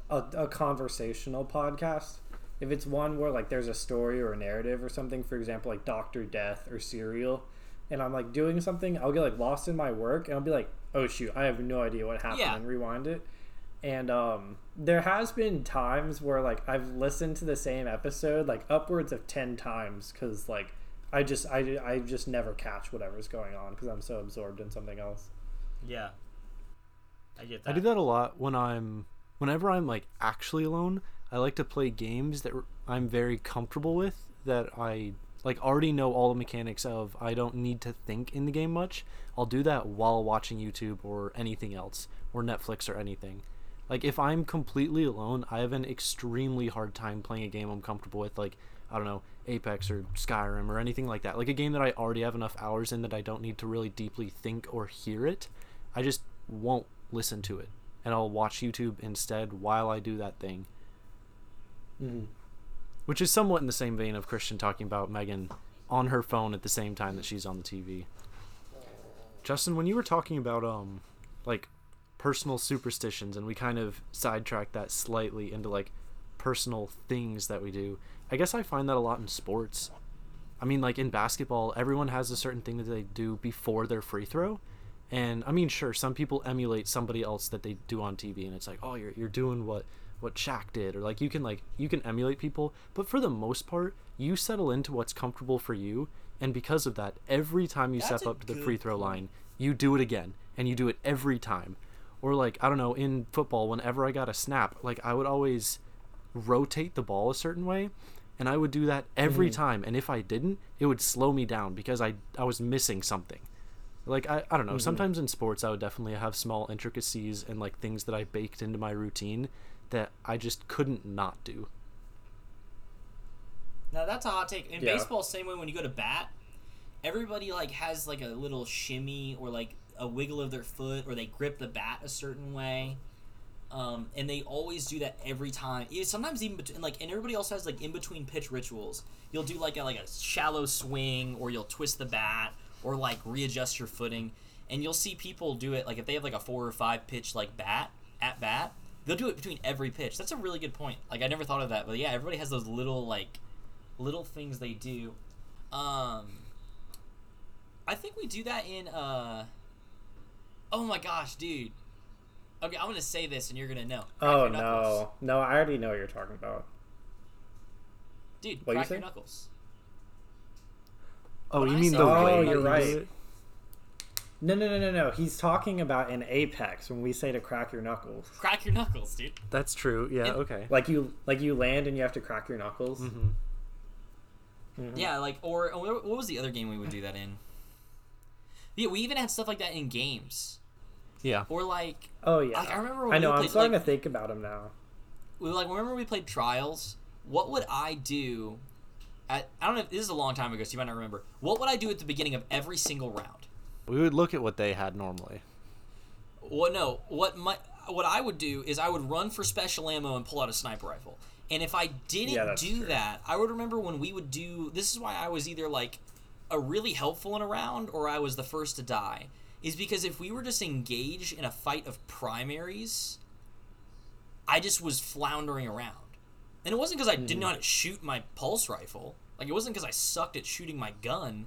a, a conversational podcast. If it's one where like there's a story or a narrative or something, for example, like Doctor Death or Serial, and I'm like doing something, I'll get like lost in my work, and I'll be like, "Oh shoot, I have no idea what happened," Yeah. and rewind it. And um, there has been times where like I've listened to the same episode like upwards of ten times because like I just I, I just never catch whatever's going on because I'm so absorbed in something else. yeah i get that. I do that a lot when I'm whenever I'm like actually alone. I like to play games that I'm very comfortable with that I like already know all the mechanics of. I don't need to think in the game much. I'll do that while watching YouTube or anything else or Netflix or anything. Like if I'm completely alone, I have an extremely hard time playing a game I'm comfortable with like I don't know, Apex or Skyrim or anything like that. Like a game that I already have enough hours in that I don't need to really deeply think or hear it. I just won't listen to it. And I'll watch YouTube instead while I do that thing. Mm-hmm. Which is somewhat in the same vein of Christian talking about Megan on her phone at the same time that she's on the TV. Justin, when you were talking about um like personal superstitions and we kind of sidetracked that slightly into like personal things that we do. I guess I find that a lot in sports. I mean like in basketball, everyone has a certain thing that they do before their free throw. And I mean sure, some people emulate somebody else that they do on TV and it's like, "Oh, you're you're doing what what Shaq did," or like you can like you can emulate people, but for the most part, you settle into what's comfortable for you, and because of that, every time you That's step up to the free throw line, you do it again, and you do it every time. Or like I don't know, in football, whenever I got a snap, like I would always rotate the ball a certain way, and I would do that every mm-hmm. time. And if I didn't, it would slow me down because I I was missing something. Like I, I don't know. Mm-hmm. Sometimes in sports, I would definitely have small intricacies and like things that I baked into my routine that I just couldn't not do. Now that's a hot take. In Yeah. baseball, same way when you go to bat, everybody like has like a little shimmy or like a wiggle of their foot or they grip the bat a certain way. Um, and they always do that every time. Sometimes even between like, and everybody else has like in between pitch rituals. You'll do like a like a shallow swing, or you'll twist the bat, or like readjust your footing. And you'll see people do it like if they have like a four or five pitch like bat at bat, they'll do it between every pitch. That's a really good point. Like I never thought of that, but yeah, everybody has those little like little things they do. Um, I think we do that in. uh Oh my gosh, dude. Okay, I'm gonna say this and you're gonna know. Crack Oh no, no! I already know what you're talking about. dude! What you crack your say? knuckles. Oh, When you I mean the Oh, way you're right. No, no, no, no, no. He's talking about in Apex when we say to crack your knuckles. Crack your knuckles, dude. That's true. Yeah. And- okay. Like you, like you land and you have to crack your knuckles. hmm Yeah, like or, or what was the other game we would do that in? Yeah, we even had stuff like that in games. Yeah. Or like, Oh yeah. Like, I remember when I we know. I'm starting like- to think about him now. we like remember we played Trials. What would I do? At I don't know. if This is a long time ago, so you might not remember. What would I do at the beginning of every single round? We would look at what they had normally. What no? What my what I would do is I would run for special ammo and pull out a sniper rifle. And if I didn't Yeah, do true. that, I would remember when we would do. This is why I was either like a really helpful in a round or I was the first to die. Is because if we were just engaged in a fight of primaries, I just was floundering around. And it wasn't because I didn't hmm. know how to shoot my pulse rifle. Like it wasn't because I sucked at shooting my gun.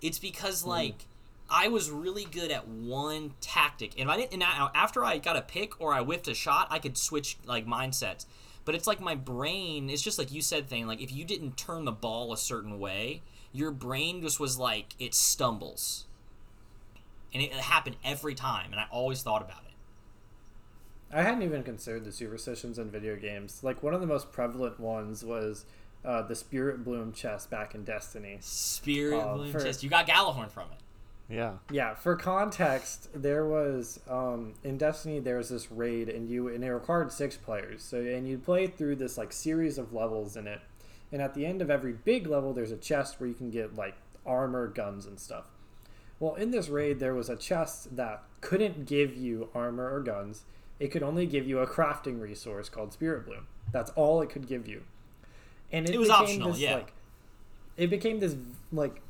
It's because hmm. like I was really good at one tactic, and if I didn't. And now after I got a pick or I whiffed a shot, I could switch like mindsets. But it's like my brain. It's just like you said thing. Like if you didn't turn the ball a certain way, your brain just was like it stumbles, and it happened every time. And I always thought about it. I hadn't even considered the superstitions in video games. Like one of the most prevalent ones was uh, the Spirit Bloom chest back in Destiny. Spirit Oh, Bloom for- chest. You got Gjallarhorn from it. Yeah. Yeah, for context, there was um, in Destiny there was this raid and you and it required six players. So and you play through this like series of levels in it. And at the end of every big level there's a chest where you can get like armor, guns and stuff. Well, in this raid there was a chest that couldn't give you armor or guns. It could only give you a crafting resource called Spirit Bloom. That's all it could give you. And it, It was became optional, this, yeah. like it became this like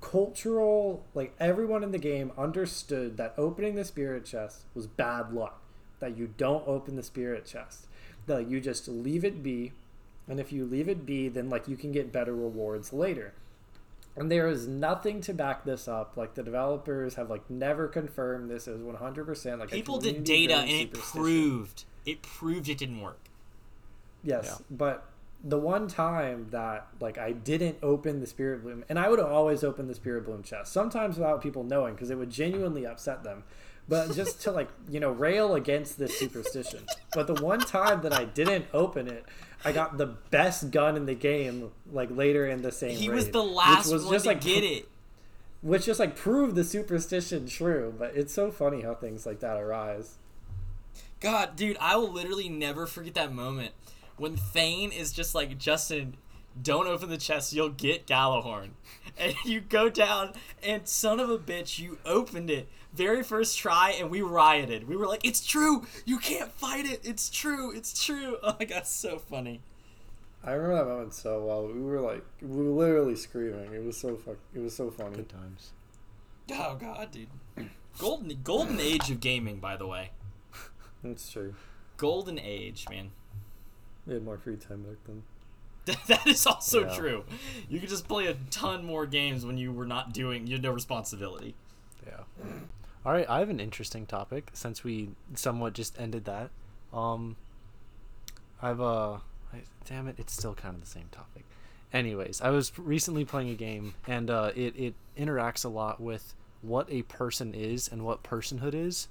cultural like everyone in the game understood that opening the spirit chest was bad luck that you don't open the spirit chest that like, you just leave it be and if you leave it be then like you can get better rewards later and there is nothing to back this up like the developers have like never confirmed this as 100% like People did data and it proved it proved it didn't work. Yes, Yeah. but the one time that like I didn't open the spirit bloom, and I would always open the spirit bloom chest, sometimes without people knowing because it would genuinely upset them, but just to like you know rail against this superstition. But the one time that I didn't open it, I got the best gun in the game. Like later in the same, He was the last was one just to like get it. which just like proved the superstition true. But it's so funny how things like that arise. God, dude, I will literally never forget that moment when Thane is just like, Justin, don't open the chest, you'll get Gjallarhorn. And you go down, and son of a bitch, you opened it. Very first try, and we rioted. We were like, it's true! You can't fight it! It's true! It's true! Oh my god, so funny. I remember that moment so well. We were like, we were literally screaming. It was so fuck. It was so funny. Good times. Oh god, dude. Golden golden age of gaming, by the way. That's true. Golden age, man. We had more free time back then. that is also Yeah. true. You could just play a ton more games when you were not doing, you had no responsibility. Yeah. All right, I have an interesting topic since we somewhat just ended that. Um, I've uh, I, damn it, it's still kind of the same topic. Anyways, I was recently playing a game and uh, it it interacts a lot with what a person is and what personhood is,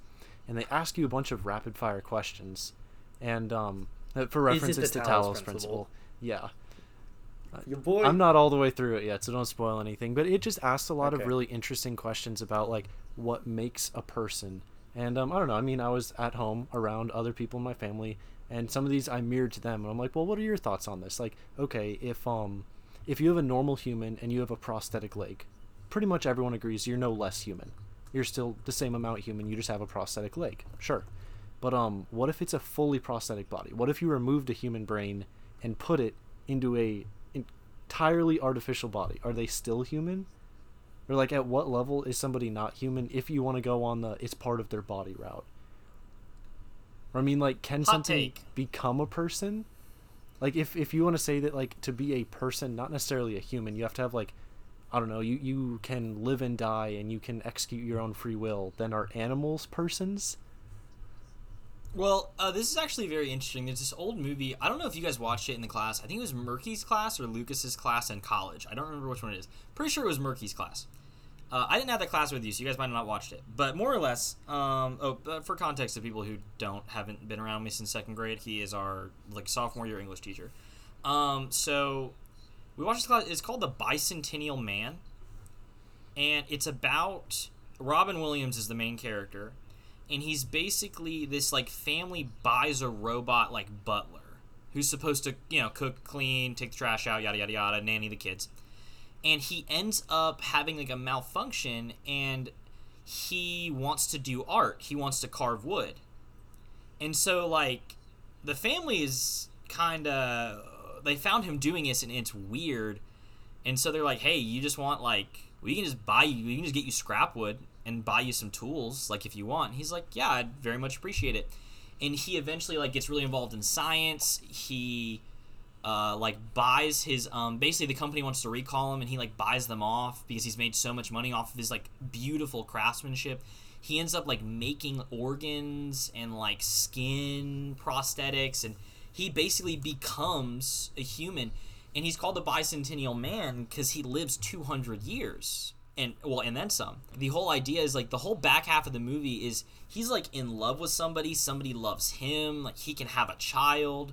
and they ask you a bunch of rapid fire questions, and um, for Is it references the to Talos Talos principle? principle. Yeah. Your boy. I'm not all the way through it yet, so don't spoil anything. But it just asks a lot of really interesting questions about like what makes a person. And um, I don't know. I mean, I was at home around other people in my family, and some of these I mirrored to them, and I'm like, well, what are your thoughts on this? Like, okay, if um, if you have a normal human and you have a prosthetic leg, pretty much everyone agrees you're no less human. You're still the same amount human. You just have a prosthetic leg. Sure. But um, what if it's a fully prosthetic body? What if you removed a human brain and put it into a entirely artificial body? Are they still human? Or like at what level is somebody not human if you want to go on the it's part of their body route? Or I mean like can Hot something take. become a person? Like if if you want to say that like to be a person, not necessarily a human, you have to have like I don't know, you you can live and die and you can execute your own free will. Then are animals persons? Well, uh, this is actually very interesting. There's this old movie. I don't know if you guys watched it in the class. I think it was Murky's class or Lucas's class in college. I don't remember which one it is. Pretty sure it was Murky's class. Uh, I didn't have that class with you, so you guys might have not watched it. But more or less, um, oh, for context of people who don't haven't been around me since second grade, he is our like sophomore year English teacher. Um, so we watched this class. It's called The Bicentennial Man, and it's about Robin Williams is the main character, and he's basically this like family buys a robot like butler who's supposed to you know cook, clean, take the trash out, yada yada yada, nanny the kids, and he ends up having like a malfunction and he wants to do art. He wants to carve wood, and so like the family is kind of they found him doing this and it's weird. And so they're like hey you just want like we can just buy you we can just get you scrap wood and buy you some tools like if you want. He's like yeah i'd very much appreciate it. And he eventually like gets really involved in science. He uh, like buys his um basically the company wants to recall him and he like buys them off because he's made so much money off of his like beautiful craftsmanship. He ends up like making organs and like skin prosthetics and he basically becomes a human. And he's called the bicentennial man because he lives 200 years and well and then some. The whole idea is like the whole back half of the movie is he's like in love with somebody somebody loves him like he can have a child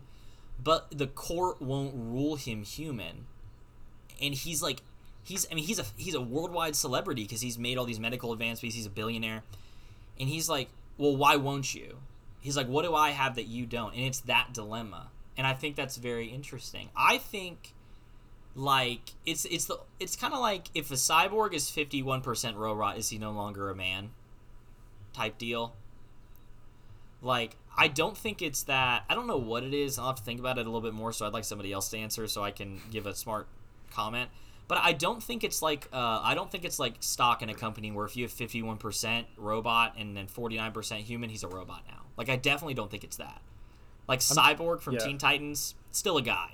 but the court won't rule him human. And he's like he's i mean he's a he's a worldwide celebrity because he's made all these medical advancements he's a billionaire. And he's like well why won't you? He's like what do i have that you don't? And it's that dilemma. And i think that's very interesting. I think like it's it's the it's kind of like if a cyborg is 51% robot is he no longer a man? Type deal. Like i don't think it's that i don't know what it is i'll have to think about it a little bit more so i'd like somebody else to answer so i can give a smart comment. But i don't think it's like uh, i don't think it's like stock in a company where if you have 51% robot and then 49% human he's a robot now. Like i definitely don't think it's that. Like cyborg from yeah. teen titans still a guy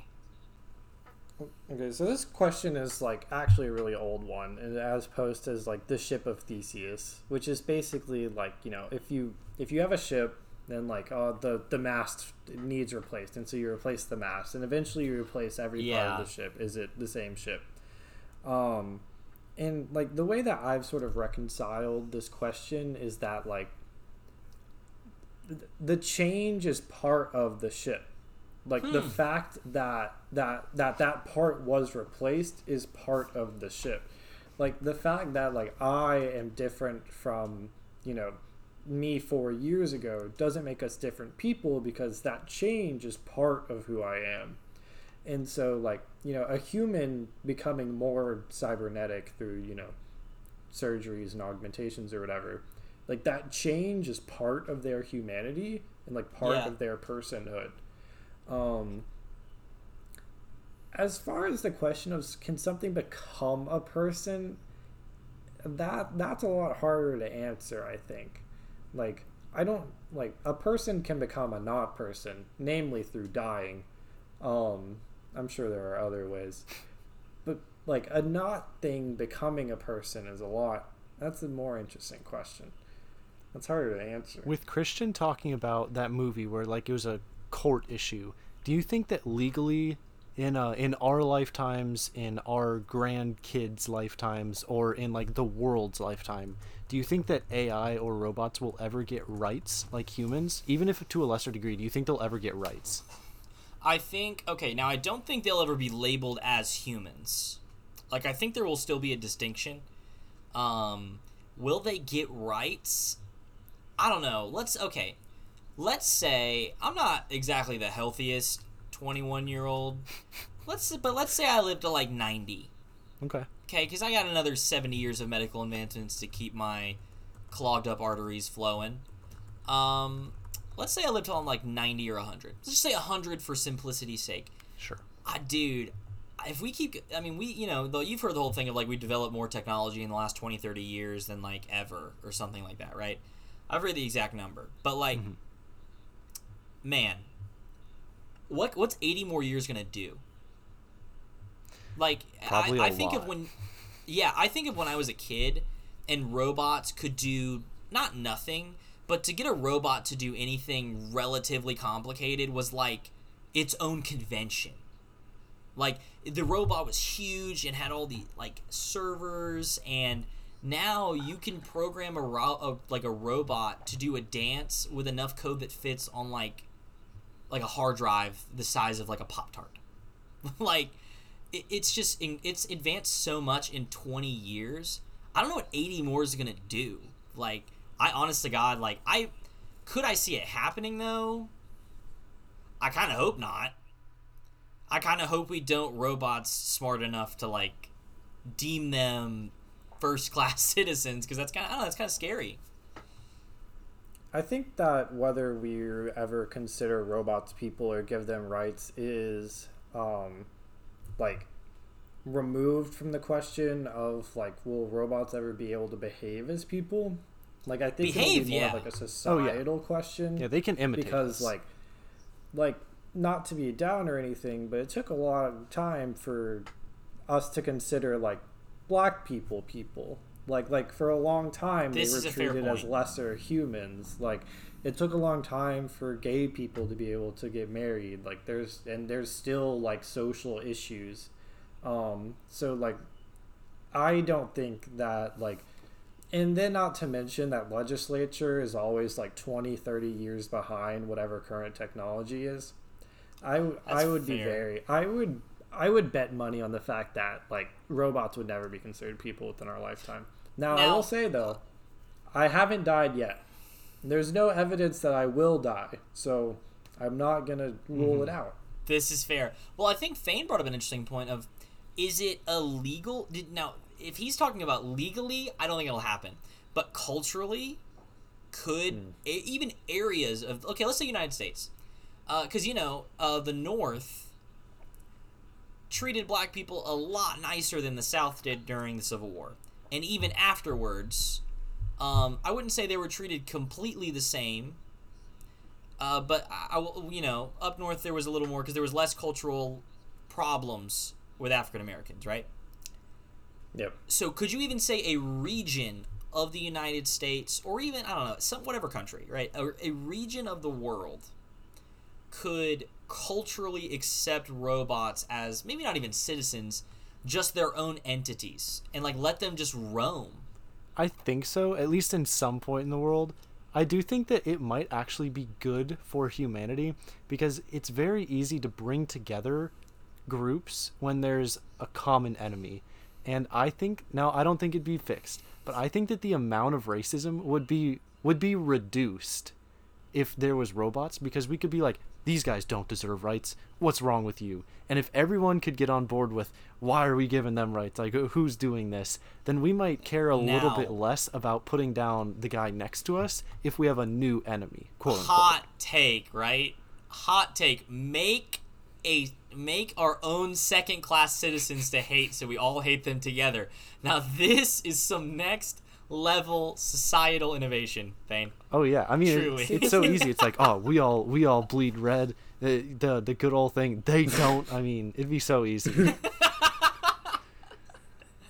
Okay, so this question is like actually a really old one, and as posed as like the ship of Theseus, which is basically like you know if you if you have a ship, then like uh, the the mast needs replaced, and so you replace the mast, and eventually you replace every Yeah. part of the ship. Is it the same ship? Um, and like the way that I've sort of reconciled this question is that like the change is part of the ship like the Hmm. fact that that that that part was replaced is part of the ship. Like the fact that like i am different from you know me four years ago doesn't make us different people because that change is part of who i am. And so like you know a human becoming more cybernetic through you know surgeries and augmentations or whatever like that change is part of their humanity and like part Yeah. of their personhood. Um as far as the question of can something become a person that that's a lot harder to answer i think. Like i don't like a person can become a not person namely through dying. Um i'm sure there are other ways. But like a not thing becoming a person is a lot that's a more interesting question. That's harder to answer. With Christian talking about that movie where like it was a court issue, do you think that legally in uh in our lifetimes, in our grandkids' lifetimes, or in like the world's lifetime, do you think that AI or robots will ever get rights like humans? Even if to a lesser degree, do you think they'll ever get rights? I think okay, now I don't think they'll ever be labeled as humans. Like I think there will still be a distinction. Um will they get rights? I don't know. Let's okay. Let's say I'm not exactly the healthiest 21-year-old. Let's but let's say I live to like 90. Okay. Okay, cuz I got another 70 years of medical advancements to keep my clogged up arteries flowing. Um let's say I live till I'm like 90 or 100. Let's just say 100 for simplicity's sake. Sure. Ah, dude, if we keep, I mean, we, you know, though you've heard the whole thing of like we developed more technology in the last 20, 30 years than like ever or something like that, right? I've read the exact number, but like, man, what what's 80 more years gonna do? Like, Probably I, think of when, yeah, I think of when I was a kid and robots could do not nothing, but to get a robot to do anything relatively complicated was like its own convention. Like the robot was huge and had all the like servers and now you can program a, ro- a like a robot to do a dance with enough code that fits on like like a hard drive the size of like a pop tart. like it, it's just it's advanced so much in 20 years. I don't know what 80 more is to do. Like I honest to God, like I could I see it happening though? I kind of hope not. I kind of hope we don't robots smart enough to like deem them first class citizens because that's kind of I don't know that's kind of scary. I think that whether we ever consider robots people or give them rights is um, like removed from the question of like will robots ever be able to behave as people? Like I think Behave, it'll be more yeah. of like a Oh, yeah. societal question. Yeah, they can imitate because us. like like not to be down or anything, but it took a lot of time for us to consider like black people people. Like like for a long time This they were treated as lesser humans. Like it took a long time for gay people to be able to get married. Like there's and there's still like social issues. Um so like I don't think that like and then not to mention that legislature is always like 20 30 years behind whatever current technology is i, w- I That's would be very i would i would bet money on the fact that like robots would never be considered people within our lifetime now, i will say though i haven't died yet there's no evidence that i will die so i'm not gonna rule Mm-hmm. it out This is fair. Well, I think Thane brought up an interesting point of is it illegal? Did, now, if he's talking about legally, I don't think it'll happen. But culturally, could e- even areas of okay, let's say United States, because you know uh, the North treated black people a lot nicer than the South did during the Civil War, and even afterwards. Um, I wouldn't say they were treated completely the same, uh, but I, I will- you know, up north there was a little more because there was less cultural problems with African Americans, right? yep So could you even say a region of the United States, or even I don't know, some whatever country, right? A, a region of the world could culturally accept robots as maybe not even citizens, just their own entities, and like let them just roam. I think so, at least in some point in the world. I do think that it might actually be good for humanity because it's very easy to bring together groups when there's a common enemy. And I think now I don't think it'd be fixed, but I think that the amount of racism would be would be reduced if there was robots because we could be like these guys don't deserve rights. What's wrong with you? And if everyone could get on board with why are we giving them rights? Like who's doing this? Then we might care a little bit less about putting down the guy next to us if we have a new enemy. Quote unquote. hot take, right? Hot take. Make a make our own second class citizens to hate so we all hate them together. Now this is some next level societal innovation, thing. Oh yeah, I mean Truly. it's, it's so easy. It's like oh we all we all bleed red. The, the the good old thing. They don't. I mean it'd be so easy.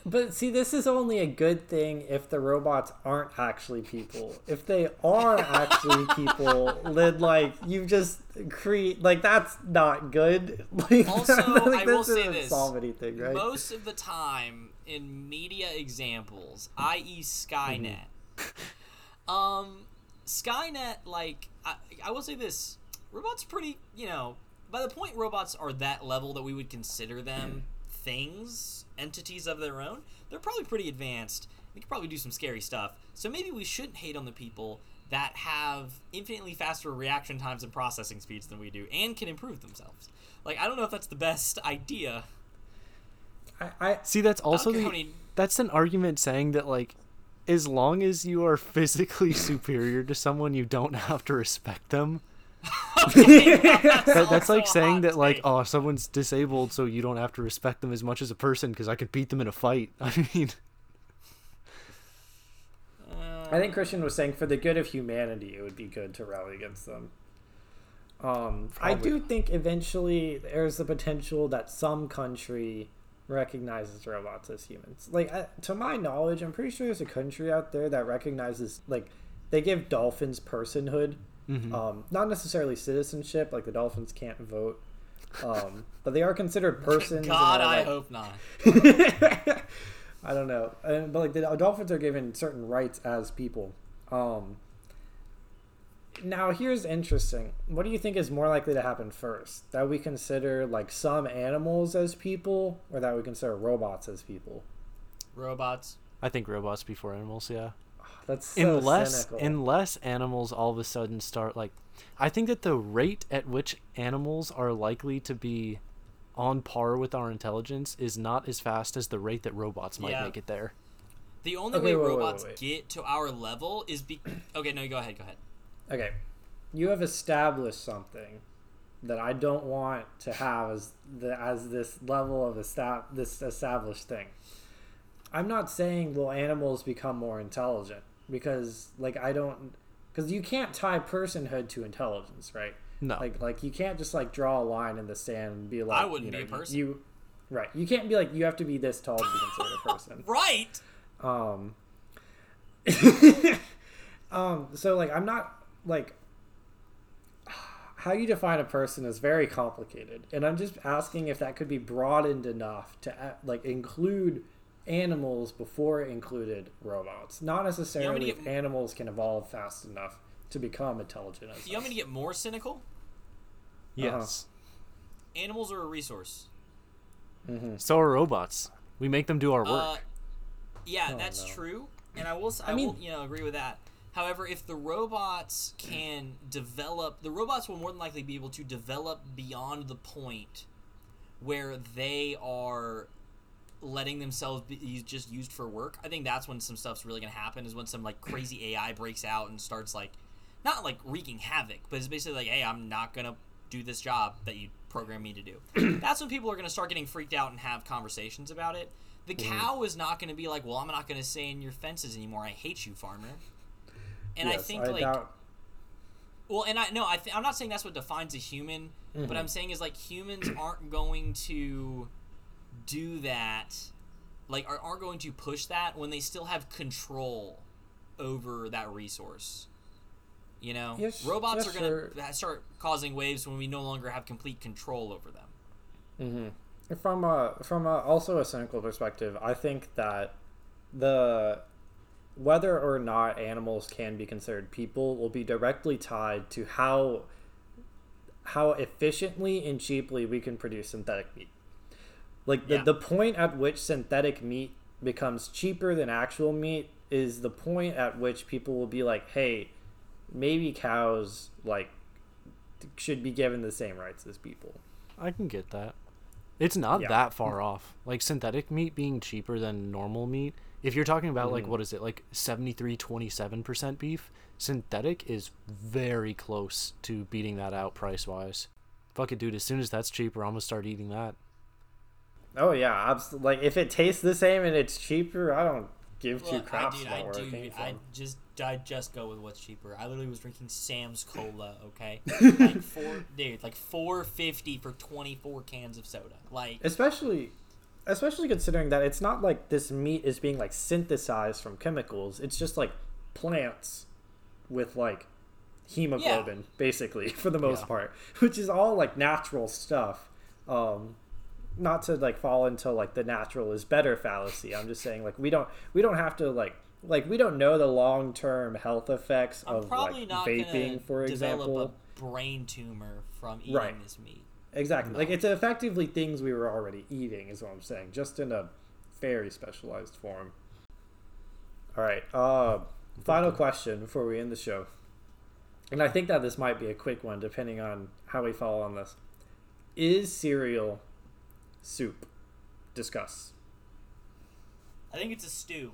But see, this is only a good thing if the robots aren't actually people. If they are actually people, then like you just create like that's not good. Like, Also, like, I will say this. solve anything, right? Most of the time in media examples, i.e. Skynet, um, Skynet, like, I, I will say this robots pretty, you know, by the point robots are that level that we would consider them things, entities of their own, they're probably pretty advanced. They could probably do some scary stuff. So maybe we shouldn't hate on the people that have infinitely faster reaction times and processing speeds than we do and can improve themselves. Like, I don't know if that's the best idea. I, I See, that's also the many- that's an argument saying that like as long as you are physically superior to someone, you don't have to respect them. That, that's like saying that like oh someone's disabled, so you don't have to respect them as much as a person because I could beat them in a fight. I mean, I think Christian was saying for the good of humanity, it would be good to rally against them. Um, I do think eventually there's the potential that some country recognizes robots as humans. Like, I, to my knowledge, I'm pretty sure there's a country out there that recognizes, like, they give dolphins personhood. Um, not necessarily citizenship, like the dolphins can't vote. Um, but they are considered persons. God, I like- hope not. I don't know, but like the dolphins are given certain rights as people. Um, now, here's interesting. What do you think is more likely to happen first? That we consider like some animals as people, or that we consider robots as people? Robots. I think robots before animals. Yeah. Ah, that's so unless cynical. unless animals all of a sudden start like I think that the rate at which animals are likely to be on par with our intelligence is not as fast as the rate that robots might Yeah. make it there. The only Okay, way wait, wait, robots wait. get to our level is be. Okay, no, go ahead. Go ahead. Okay, you have established something that I don't want to have as the as this level of estab- this established thing. I'm not saying will animals become more intelligent because like I don't because you can't tie personhood to intelligence, right? No. Like like you can't just like draw a line in the sand and be like I wouldn't you be know, a person. You right. You can't be like you have to be this tall to be considered a person. Right. Um, um, so like I'm not like how you define a person is very complicated, and I'm just asking if that could be broadened enough to uh, like include animals before it included robots. Not necessarily get if m- animals can evolve fast enough to become intelligent. As You want me to get more cynical? Yes. Animals are a resource. So are robots. We make them do our work. Uh, yeah, Oh, that's no. true, and I will. s- I, I mean- will, you know, agree with that. However, if the robots can develop, the robots will more than likely be able to develop beyond the point where they are letting themselves be just used for work. I think that's when some stuff's really gonna happen. Is when some like crazy AI breaks out and starts like, not like wreaking havoc, but it's basically like, hey, I'm not gonna do this job that you programmed me to do. that's when people are gonna start getting freaked out and have conversations about it. The mm-hmm. cow is not gonna be like, well, I'm not gonna stay in your fences anymore. I hate you, farmer. And I Yes, think like doubt- well, and I no, I th- I'm not saying that's what defines a human. What mm-hmm. I'm saying is like humans aren't going to do that, like are, aren't going to push that when they still have control over that resource. You know, Yes, robots yes, are going to start causing waves when we no longer have complete control over them. Mm-hmm. From a from a, also a cynical perspective, I think that the whether or not animals can be considered people will be directly tied to how how efficiently and cheaply we can produce synthetic meat. Like the, Yeah. the point at which synthetic meat becomes cheaper than actual meat is the point at which people will be like, "Hey, maybe cows like should be given the same rights as people." I can get that. It's not Yeah. that far off. Like synthetic meat being cheaper than normal meat. If you're talking about like mm-hmm. what is it, like 73 27% beef, synthetic is very close to beating that out price wise. Fuck it, dude. As soon as that's cheaper, I'm gonna start eating that. Oh yeah, absolutely. Like if it tastes the same and it's cheaper, I don't give two Look, I, dude, I do. I just, I just go with what's cheaper. I literally was drinking Sam's Cola. Okay, like four, dude, like four fifty for twenty four cans of soda. Like, Especially, especially considering that it's not like this meat is being like synthesized from chemicals. It's just like plants with like hemoglobin, basically for the most Yeah. part, which is all like natural stuff. Um, not to like fall into like the natural is better fallacy. I'm just saying like we don't we don't have to like like we don't know the long term health effects I'm of probably like not vaping, for develop example. a brain tumor from eating Right. this meat. Exactly. Like it's effectively things we were already eating, is what I'm saying, just in a very specialized form. All right. Uh, final question before we end the show, and I think that this might be a quick one, depending on how we fall on this. Is cereal soup? Discuss. I think it's a stew.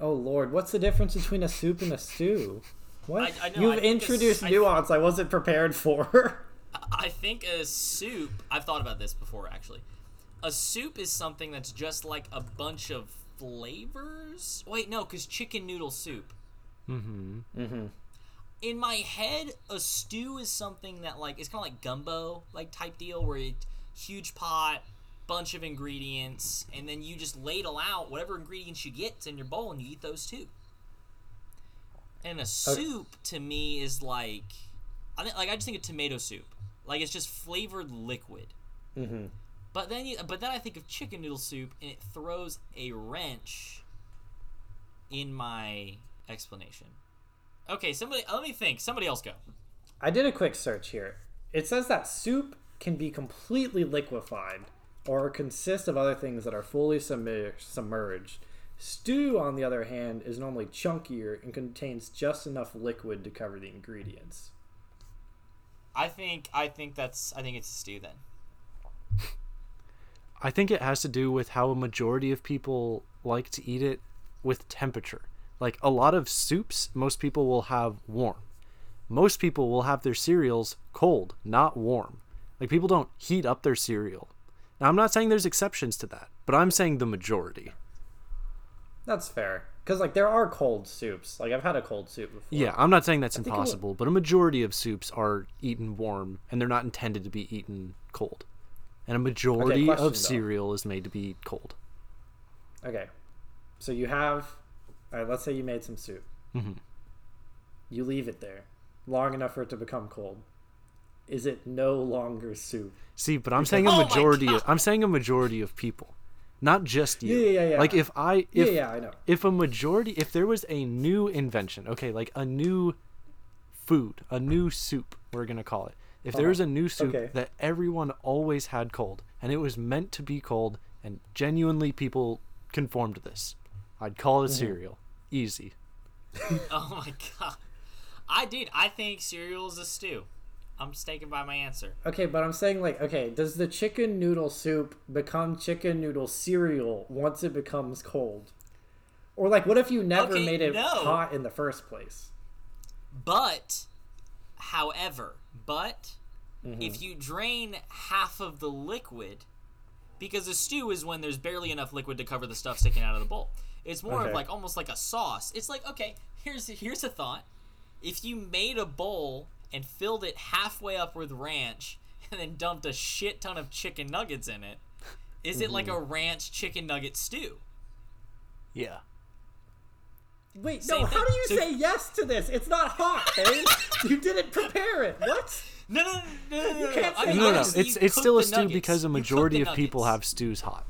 Oh Lord, what's the difference between a soup and a stew? What? I- I know, You've think a s- introduced I- nuance I wasn't prepared for. I think a soup. I've thought about this before, actually. A soup is something that's just like a bunch of flavors. Wait, no, because chicken noodle soup. Mm-hmm. mm-hmm. In my head, a stew is something that like it's kind of like gumbo like type deal, where it huge pot, bunch of ingredients, and then you just ladle out whatever ingredients you get in your bowl, and you eat those too. And a soup to me is like, I think like I just think of tomato soup, like it's just flavored liquid. Mm-hmm. But then, you, but then I think of chicken noodle soup, and it throws a wrench in my explanation. Okay, somebody, let me think. Somebody else go. I did a quick search here. It says that soup can be completely liquefied or consist of other things that are fully submer- submerged. Stew, on the other hand, is normally chunkier and contains just enough liquid to cover the ingredients. I think I think that's I think it's a stew then. I think it has to do with how a majority of people like to eat it with temperature. Like a lot of soups, most people will have warm. Most people will have their cereals cold, not warm. Like people don't heat up their cereal. Now I'm not saying there's exceptions to that, but I'm saying the majority. That's fair. Because, like, there are cold soups. Like, I've had a cold soup before. Yeah, I'm not saying that's think it would- impossible, but a majority of soups are eaten warm and they're not intended to be eaten cold. And a majority question, of though. cereal is made to be cold. Okay. So you have, all right, let's say you made some soup. Mhm. You leave it there long enough for it to become cold. Is it no longer soup? See, but I'm saying a Oh majority. God. Of, I'm saying a majority of people, not just you. Yeah, yeah, yeah. Like if I, if yeah, yeah, I know. if a majority, if there was a new invention, okay, like a new food, a new soup, we're gonna call it. If there was a new soup Okay. that everyone always had cold, and it was meant to be cold, and genuinely people conformed to this, I'd call Mm-hmm. it cereal. Easy. Oh my god. I did. I think cereal is a stew. I'm sticking by my answer. Okay, but I'm saying, like, okay, does the chicken noodle soup become chicken noodle cereal once it becomes cold? Or, like, what if you never Okay, made it no. hot in the first place? But, however, but mm-hmm. if you drain half of the liquid, because a stew is when there's barely enough liquid to cover the stuff sticking out of the bowl. It's more Okay. of like almost like a sauce. It's like okay, here's here's a thought: if you made a bowl and filled it halfway up with ranch, and then dumped a shit ton of chicken nuggets in it, is it like mm-hmm. a ranch chicken nugget stew? Yeah. Wait, Same no, how do you So- say yes to this? It's not hot, Hayden. you didn't prepare it. What? No, no, no, no, no, no. can't I say mean, No, no, it's it's still a stew nuggets. because a majority of people have stews hot.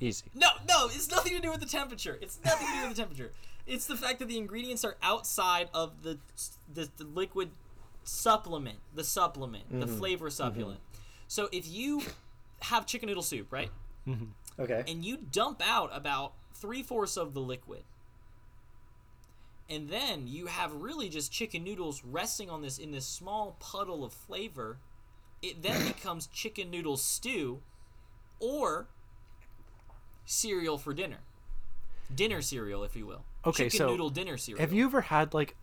Easy. No, no, it's nothing to do with the temperature. It's nothing to do with the temperature. It's the fact that the ingredients are outside of the the, the liquid supplement, the supplement, the Mm-hmm. flavor supplement. So if you have chicken noodle soup, right, Okay. and you dump out about three fourths of the liquid, and then you have really just chicken noodles resting on this in this small puddle of flavor, it then becomes chicken noodle stew, or cereal for dinner. Dinner cereal, if you will. Okay, chicken so noodle dinner cereal. Have you ever had like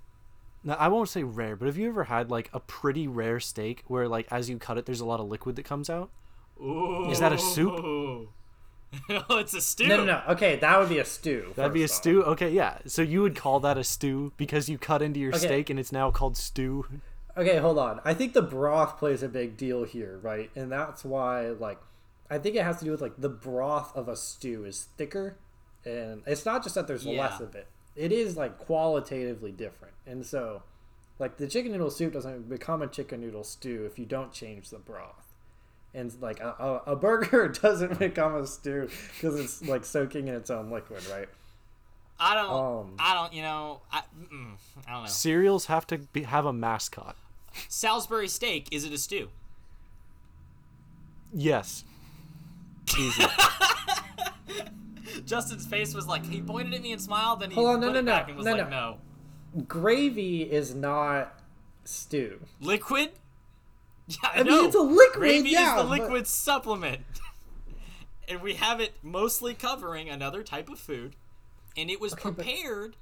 now I won't say rare, but have you ever had like a pretty rare steak where like as you cut it there's a lot of liquid that comes out? Ooh. Is that a soup? no, it's a stew. No, no, no. Okay, that would be a stew. That'd be a off. stew. Okay, yeah. So you would call that a stew because you cut into your Okay. steak and it's now called stew. Okay, hold on. I think the broth plays a big deal here, right? And that's why, like, I think it has to do with like the broth of a stew is thicker, and it's not just that there's Yeah. less of it. It is like qualitatively different, and so, like, the chicken noodle soup doesn't become a chicken noodle stew if you don't change the broth. And like a, a, a burger doesn't become a stew because it's like soaking in its own liquid, right? I don't. Um. I don't. You know. I, mm, I don't know. Cereals have to be, have a mascot. Salisbury steak. Is it a stew? Yes. Easy. Justin's face was like he pointed at me and smiled, then he Hold on, no, put no, it no, back and was no, like, no. no. Gravy is not stew. Liquid? Yeah, I, I mean, know. it's a liquid, Gravy yeah, is the but- liquid supplement. and we have it mostly covering another type of food. And it was Okay, but- prepared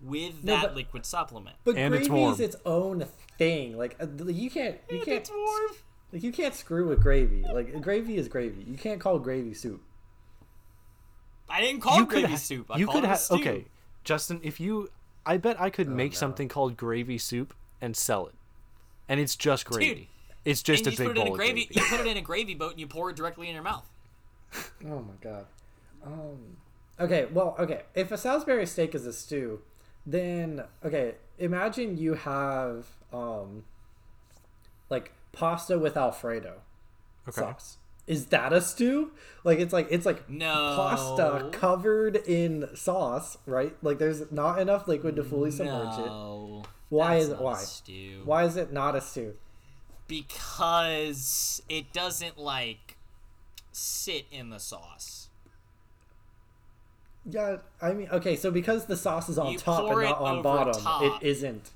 with No, that but- liquid supplement. But And it's gravy is its own thing. Like uh, you can't, you And can't, it's warm. like you can't screw with gravy. Like gravy is gravy. You can't call gravy soup. I didn't call you it gravy ha- soup. I you called could have stew. okay, Justin. If you, I bet I could make no. something called gravy soup and sell it, and it's just gravy. It's just and a you big put it in bowl a of gravy. gravy. You put it in a gravy boat and you pour it directly in your mouth. Oh my god. Um. Okay. Well. Okay. If a Salisbury steak is a stew, then okay. Imagine you have um. Like pasta with Alfredo Okay. sauce. Is that a stew? Like it's like it's like No. pasta covered in sauce, right? Like there's not enough liquid to fully submerge it. No. Why that's is it why? Stew. Why is it not a stew? Because it doesn't like sit in the sauce. Yeah, I mean, okay, so because the sauce is on You top and not on bottom, top. it isn't.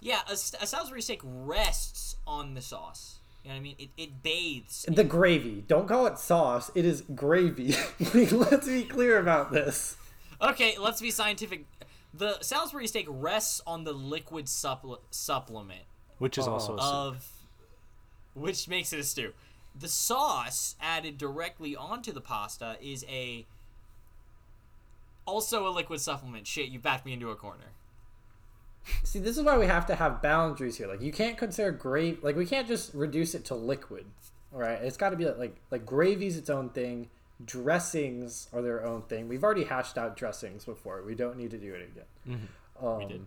Yeah, a, a Salisbury steak rests on the sauce. You know what I mean? It, it bathes. The gravy. Don't call it sauce. It is gravy. Like, Let's be clear about this. Okay, let's be scientific. The Salisbury steak rests on the liquid supple- supplement which is also a soup. of, which makes it a stew. The sauce added directly onto the pasta is a, also a liquid supplement. Shit, you backed me into a corner. See, this is why we have to have boundaries here. Like, you can't consider gravy. Like, we can't just reduce it to liquid. All right, it's got to be like like gravy's its own thing. Dressings are their own thing. We've already hashed out dressings before. We don't need to do it again. Um, We did.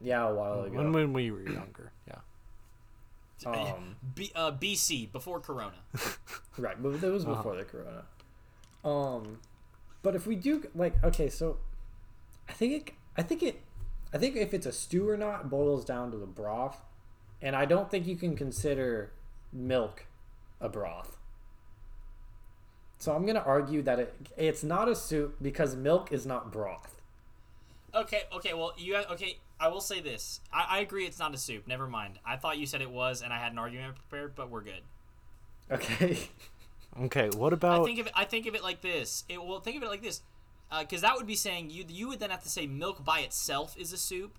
Yeah, a while ago. when when we were younger. Yeah. Um, B- uh, BC before Corona. Right, but that was before the corona. Um, but if we do like, okay, so I think it, I think it, I think if it's a stew or not boils down to the broth, and I don't think you can consider milk a broth. So I'm gonna argue that it it's not a soup because milk is not broth. Okay, okay, well, you okay. I will say this. I, I agree it's not a soup. Never mind. I thought you said it was, and I had an argument prepared, but we're good. Okay. Okay. What about? I about? think of it. I think of it like this. It well, think of it like this, Uh, because that would be saying you. You would then have to say milk by itself is a soup,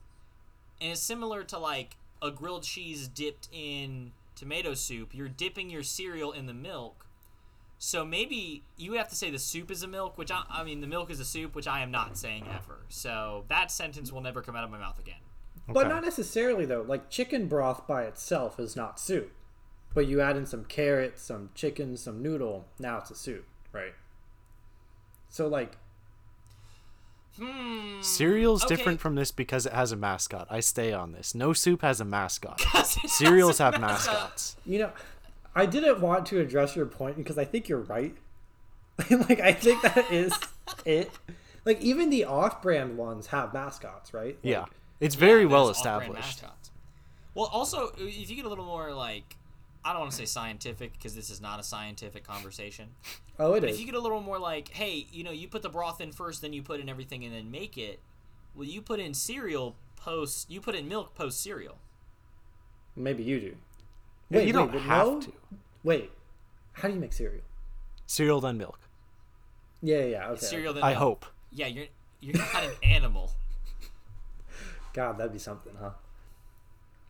and it's similar to like a grilled cheese dipped in tomato soup. You're dipping your cereal in the milk. So maybe you would have to say the soup is a milk, which I, I mean the milk is a soup, which I am not saying ever. So that sentence will never come out of my mouth again. But not necessarily though. Like chicken broth by itself is not soup. But you add in some carrots, some chicken, some noodle, now it's a soup, right? So like Hmm. Cereal's Okay. different from this because it has a mascot. I stay on this. No soup has a mascot. Because it has Cereals have mascot. mascots. You know, I didn't want to address your point because I think you're right. like I think that is it. Like even the off-brand ones have mascots, right? Like, Yeah. It's very Yeah, well established. mascots. Well, also, if you get a little more like, I don't want to say scientific because this is not a scientific conversation. Oh, it But is. if you get a little more like, hey, you know, you put the broth in first, then you put in everything, and then make it. Well, you put in cereal post. You put in milk post cereal. Maybe you do. Yeah, you don't but have no? to. Wait, how do you make cereal? Cereal then milk. Yeah, yeah, yeah. Okay. Cereal. Then I milk. hope. Yeah, you're you're not an animal. God, that'd be something, huh?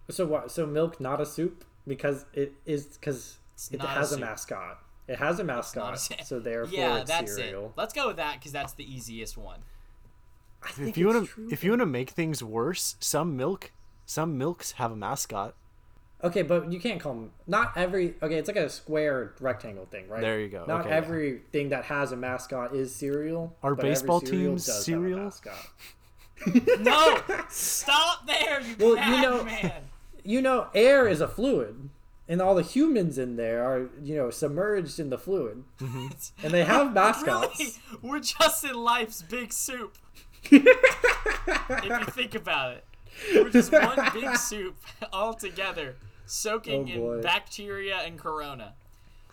So what? So milk not a soup because it is because it not a has a, mascot. It has a Not mascot, a so therefore yeah, it's that's cereal. it. Let's go with that because that's the easiest one. I think If you want to if you want to make things worse, some milk some milks have a mascot. Okay, but you can't call them. Not every. Okay, it's like a square rectangle thing, right? There you go, Not okay, yeah. everything that has a mascot is cereal. Are but every baseball cereal teams does have a cereal? mascot. No, stop there, you Well, you bad know- man. You know, air is a fluid, and all the humans in there are, you know, submerged in the fluid, mm-hmm. and they have mascots. Really, we're just in life's big soup. if you think about it, we're just one big soup all together, soaking Oh, in bacteria and corona.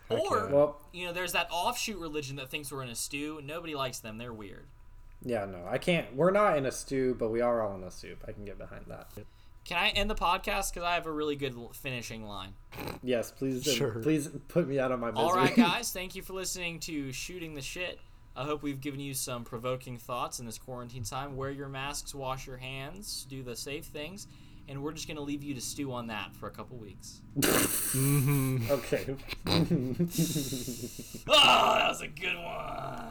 Heck Or, yeah. Well, you know, there's that offshoot religion that thinks we're in a stew. Nobody likes them. They're weird. yeah, no, I can't. We're not in a stew, but we are all in a soup. I can get behind that. Can I end the podcast? Because I have a really good finishing line. Yes, please, Sure. please put me out of my misery. All right, guys. Thank you for listening to Shooting the Shit. I hope we've given you some provoking thoughts in this quarantine time. Wear your masks, wash your hands, do the safe things, and we're just going to leave you to stew on that for a couple weeks. okay. Oh, that was a good one.